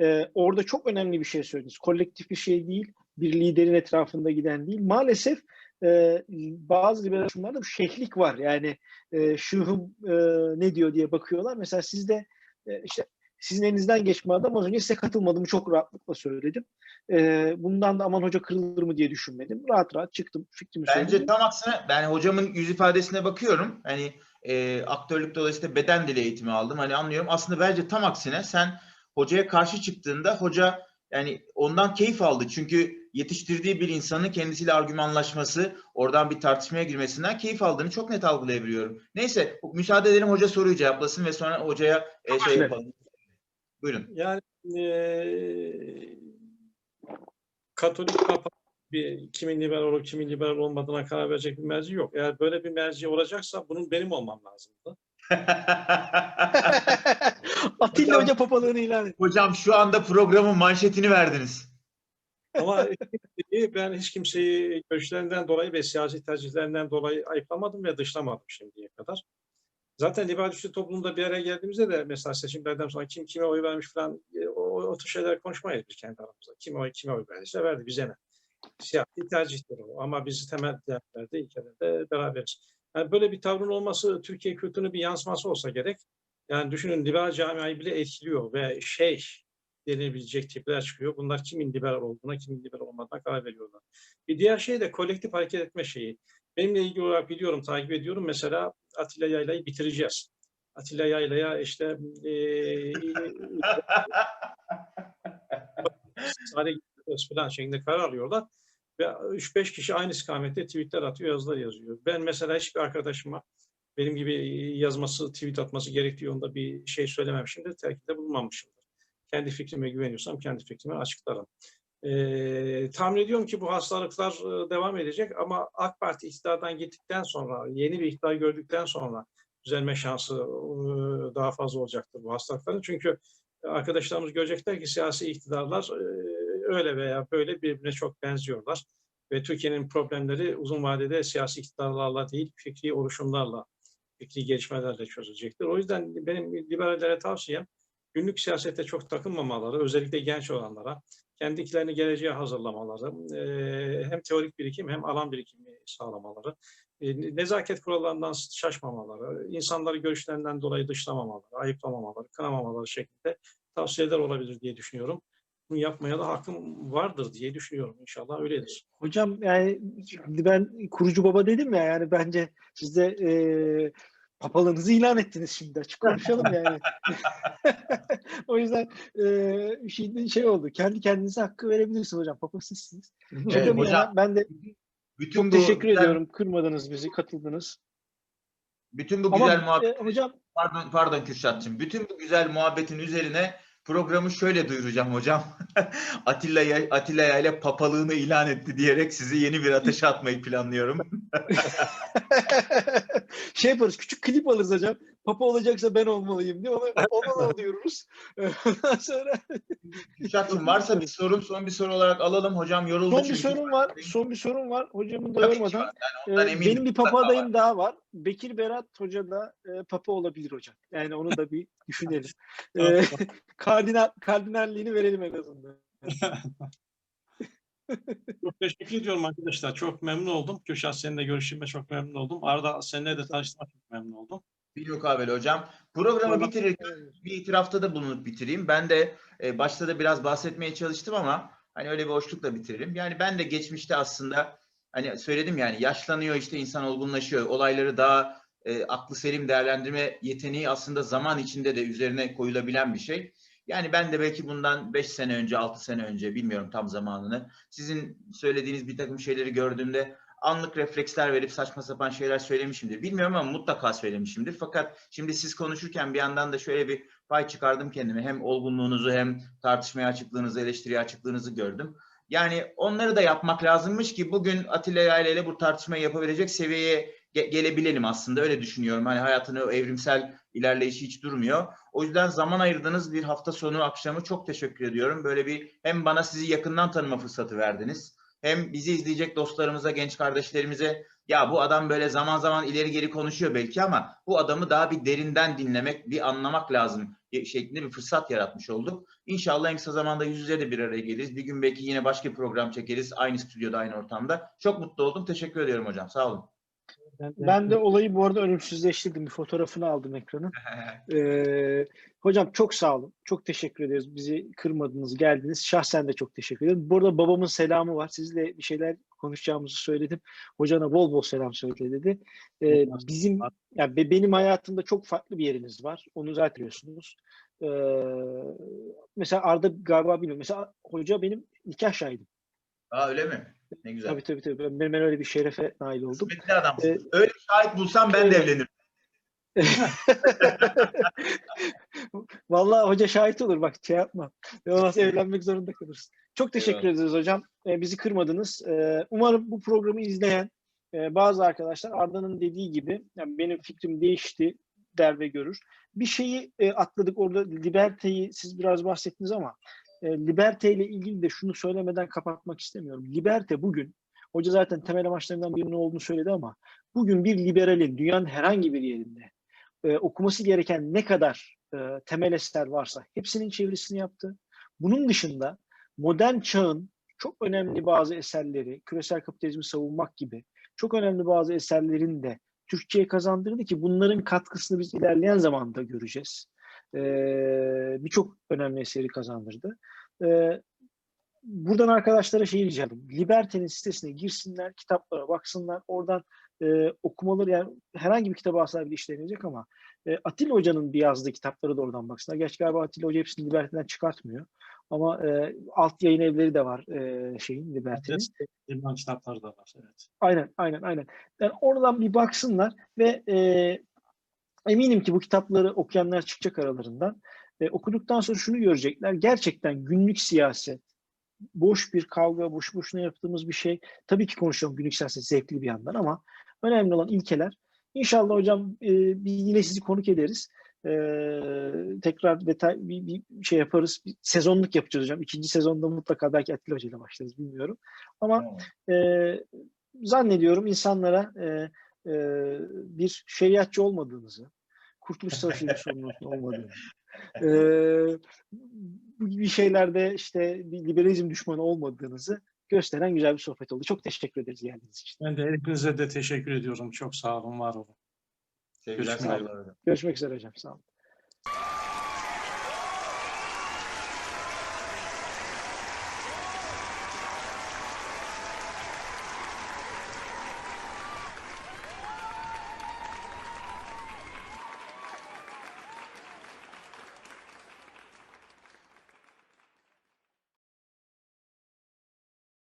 E, orada çok önemli bir şey söylediniz. Kolektif bir şey değil. Bir liderin etrafında giden değil. Maalesef e, bazı liberal şunlarda bir şeyhlik var. Yani e, şuhum e, ne diyor diye bakıyorlar. Mesela sizde e, işte sizin elinizden geçme adam az önce size katılmadığımı çok rahatlıkla söyledim. Ee, bundan da aman hoca kırılır mı diye düşünmedim. Rahat rahat çıktım fikrimi Bence söyledim. tam aksine ben hocamın yüz ifadesine bakıyorum. Hani e, aktörlük dolayısıyla beden dili eğitimi aldım. Hani anlıyorum. Aslında bence tam aksine sen hocaya karşı çıktığında hoca yani ondan keyif aldı. Çünkü yetiştirdiği bir insanın kendisiyle argümanlaşması, oradan bir tartışmaya girmesinden keyif aldığını çok net algılayabiliyorum. Neyse müsaade edelim hoca soruyu cevaplasın ve sonra hocaya e, şey yapalım. Buyurun. Yani eee Katolik Papa bir kimin liberal olup kimin liberal olmadığına karar verecek bir merci yok. Eğer böyle bir merci olacaksa bunun benim olmam lazımdı. *laughs* Atilla Hocam- Hoca papalığını ilan etti. Hocam şu anda programın manşetini verdiniz. Ama ben hiç kimseyi görüşlerinden dolayı ve siyasi tercihlerinden dolayı ayıplamadım ve dışlamadım şimdiye kadar. Zaten liberal güçlü toplumda bir araya geldiğimizde de mesela seçimlerden sonra kim kime oy vermiş falan e, o, o tür şeyler konuşmayız biz kendi aramızda. Kim oy kime oy verdiyse verdi bize ne. Siyasi tercihtir o ama biz temel değerlerde ilkelerde beraberiz. Yani böyle bir tavrın olması Türkiye kültürünün bir yansıması olsa gerek. Yani düşünün liberal camiayı bile etkiliyor ve şey denilebilecek tipler çıkıyor. Bunlar kimin liberal olduğuna, kimin liberal olmadığına karar veriyorlar. Bir diğer şey de kolektif hareket etme şeyi. Benimle ilgili olarak biliyorum, takip ediyorum. Mesela Atilla Yayla'yı bitireceğiz. Atilla Yayla'ya işte *laughs* Salih Gitmez falan şeklinde karar alıyorlar. Ve 3-5 kişi aynı istikamette tweetler atıyor, yazılar yazıyor. Ben mesela hiçbir arkadaşıma benim gibi yazması, tweet atması gerektiği yolunda bir şey söylememişimdir, telkinde bulunmamışımdır. Kendi fikrime güveniyorsam kendi fikrimi açıklarım. Ee, tahmin ediyorum ki bu hastalıklar e, devam edecek ama AK Parti iktidardan gittikten sonra, yeni bir iktidar gördükten sonra düzelme şansı e, daha fazla olacaktır bu hastalıkların. Çünkü arkadaşlarımız görecekler ki siyasi iktidarlar e, öyle veya böyle birbirine çok benziyorlar. Ve Türkiye'nin problemleri uzun vadede siyasi iktidarlarla değil, fikri oluşumlarla, fikri gelişmelerle çözülecektir. O yüzden benim liberallere tavsiyem günlük siyasete çok takılmamaları, özellikle genç olanlara, kendilerini geleceğe hazırlamaları, e, hem teorik birikim hem alan birikimi sağlamaları, e, nezaket kurallarından şaşmamaları, insanları görüşlerinden dolayı dışlamamaları, ayıplamamaları, kınamamaları şeklinde tavsiyeler olabilir diye düşünüyorum. Bunu yapmaya da hakkım vardır diye düşünüyorum. İnşallah öyledir. Hocam yani ben kurucu baba dedim ya yani bence siz de e, papalığınızı ilan ettiniz şimdi açık konuşalım yani. *laughs* o yüzden e, şimdi şey oldu. Kendi kendinize hakkı verebilirsiniz hocam. Papa sizsiniz. Evet, hocam, ben de Bütün çok bu teşekkür güzel- ediyorum. Kırmadınız bizi, katıldınız. Bütün bu Ama güzel muhabbet e, hocam Pardon, pardon Kürşat'cığım. Bütün bu güzel muhabbetin üzerine programı şöyle duyuracağım hocam. *laughs* Atilla Ya- Atilla Yayla papalığını ilan etti diyerek sizi yeni bir ateşe atmayı planlıyorum. *laughs* *laughs* şey yaparız, küçük klip alırız hocam. Papa olacaksa ben olmalıyım diye onu, onu da *laughs* duyururuz. *laughs* Ondan sonra Kürşat'cığım varsa bir sorun son bir soru olarak alalım. Hocam yoruldu son bir çünkü. sorun var. Son bir sorun var. Hocamın da Tabii yormadan. Yani eminim. benim bir papa adayım daha var. Bekir Berat Hoca da e, papa olabilir hocam. Yani onu da bir düşünelim. Ee, kardinal kardinalliğini verelim en azından. Çok teşekkür ediyorum arkadaşlar. Çok memnun oldum. Kürşat seninle görüşümle çok memnun oldum. Arda seninle de tanıştığıma çok memnun oldum. Bilmukabele hocam. Programı bitirirken bir itirafta da bulunup bitireyim. Ben de e, başta da biraz bahsetmeye çalıştım ama hani öyle bir hoşlukla bitirelim. Yani ben de geçmişte aslında hani söyledim yani yaşlanıyor işte insan olgunlaşıyor. Olayları daha e, aklı selim değerlendirme yeteneği aslında zaman içinde de üzerine koyulabilen bir şey. Yani ben de belki bundan 5 sene önce, 6 sene önce bilmiyorum tam zamanını. Sizin söylediğiniz bir takım şeyleri gördüğümde anlık refleksler verip saçma sapan şeyler söylemişimdir. Bilmiyorum ama mutlaka söylemişimdir. Fakat şimdi siz konuşurken bir yandan da şöyle bir pay çıkardım kendime. Hem olgunluğunuzu hem tartışmaya açıklığınızı, eleştiriye açıklığınızı gördüm. Yani onları da yapmak lazımmış ki bugün Atilla Yayla ile bu tartışmayı yapabilecek seviyeye ge- gelebilelim aslında. Öyle düşünüyorum. Hani hayatını o evrimsel ilerleyişi hiç durmuyor. O yüzden zaman ayırdığınız bir hafta sonu akşamı çok teşekkür ediyorum. Böyle bir hem bana sizi yakından tanıma fırsatı verdiniz. Hem bizi izleyecek dostlarımıza, genç kardeşlerimize ya bu adam böyle zaman zaman ileri geri konuşuyor belki ama bu adamı daha bir derinden dinlemek, bir anlamak lazım şeklinde bir fırsat yaratmış olduk. İnşallah en kısa zamanda yüz yüze de bir araya geliriz. Bir gün belki yine başka bir program çekeriz. Aynı stüdyoda, aynı ortamda. Çok mutlu oldum. Teşekkür ediyorum hocam. Sağ olun. Ben, Ben de olayı bu arada ölümsüzleştirdim. Bir fotoğrafını aldım ekranın. *laughs* Ee, hocam çok sağ olun. Çok teşekkür ederiz. Bizi kırmadınız, geldiniz. Şahsen de çok teşekkür ederim. Burada babamın selamı var. Sizle bir şeyler konuşacağımızı söyledim. Hocana bol bol selam söyle dedi. Ee, bizim, yani be- benim hayatımda çok farklı bir yeriniz var. Onu zaten biliyorsunuz. Ee, mesela Arda galiba bilmiyorum. Mesela hoca benim nikah şahidim. Aa öyle mi? Ne güzel. Tabii tabii tabii. Ben, ben öyle bir şerefe nail oldum. Kısmetli adamsın. Ee, Öyle şahit bulsam ben de Evet. evlenirim. *laughs* Vallahi hoca şahit olur bak şey yapma. Olmazsa evlenmek zorunda kalırsın. Çok teşekkür Eyvallah. ederiz hocam. Ee, bizi kırmadınız. Ee, umarım bu programı izleyen e, bazı arkadaşlar Arda'nın dediği gibi yani benim fikrim değişti der ve görür. Bir şeyi e, atladık orada Liberte'yi siz biraz bahsettiniz ama e, Liberte ile ilgili de şunu söylemeden kapatmak istemiyorum. Liberte bugün hoca zaten temel amaçlarından birinin olduğunu söyledi ama bugün bir liberalin dünyanın herhangi bir yerinde e, okuması gereken ne kadar e, temel eser varsa hepsinin çevirisini yaptı. Bunun dışında modern çağın çok önemli bazı eserleri, küresel kapitalizmi savunmak gibi çok önemli bazı eserlerin de Türkçe'ye kazandırdı ki bunların katkısını biz ilerleyen zamanda göreceğiz. E, Birçok önemli eseri kazandırdı. E, buradan arkadaşlara şey rica ediyorum. Liberte'nin sitesine girsinler, kitaplara baksınlar. Oradan e, okumaları yani herhangi bir kitaba asla bile işlenecek ama e, Atilla Hoca'nın bir yazdığı kitapları da oradan baksınlar. Gerçi galiba Atilla Hoca hepsini Liberte'den çıkartmıyor. Ama e, alt yayın evleri de var e, şeyin Liberte'nin. Yapılan kitaplar da var. Evet. Aynen, aynen, aynen. Yani oradan bir baksınlar ve e, eminim ki bu kitapları okuyanlar çıkacak aralarından. E, okuduktan sonra şunu görecekler. Gerçekten günlük siyaset, boş bir kavga, boş boşuna yaptığımız bir şey. Tabii ki konuşalım günlük siyaset zevkli bir yandan ama önemli olan ilkeler. İnşallah hocam e, bir yine sizi konuk ederiz. E, tekrar detay bir, bir şey yaparız. Bir sezonluk yapacağız hocam. İkinci sezonda mutlaka belki Atilla Hoca ile başlarız bilmiyorum. Ama Tamam. e, zannediyorum insanlara e, e, bir şeriatçı olmadığınızı, Kurtuluş *laughs* Savaşı sorununun olmadığını, *laughs* e, bu gibi şeylerde işte bir liberalizm düşmanı olmadığınızı gösteren güzel bir sohbet oldu. Çok teşekkür ederiz geldiğiniz için. Ben de hepinize de teşekkür ediyorum. Çok sağ olun, var olun. Sevgiler Görüşmek hocam. Görüşmek üzere hocam. Sağ olun.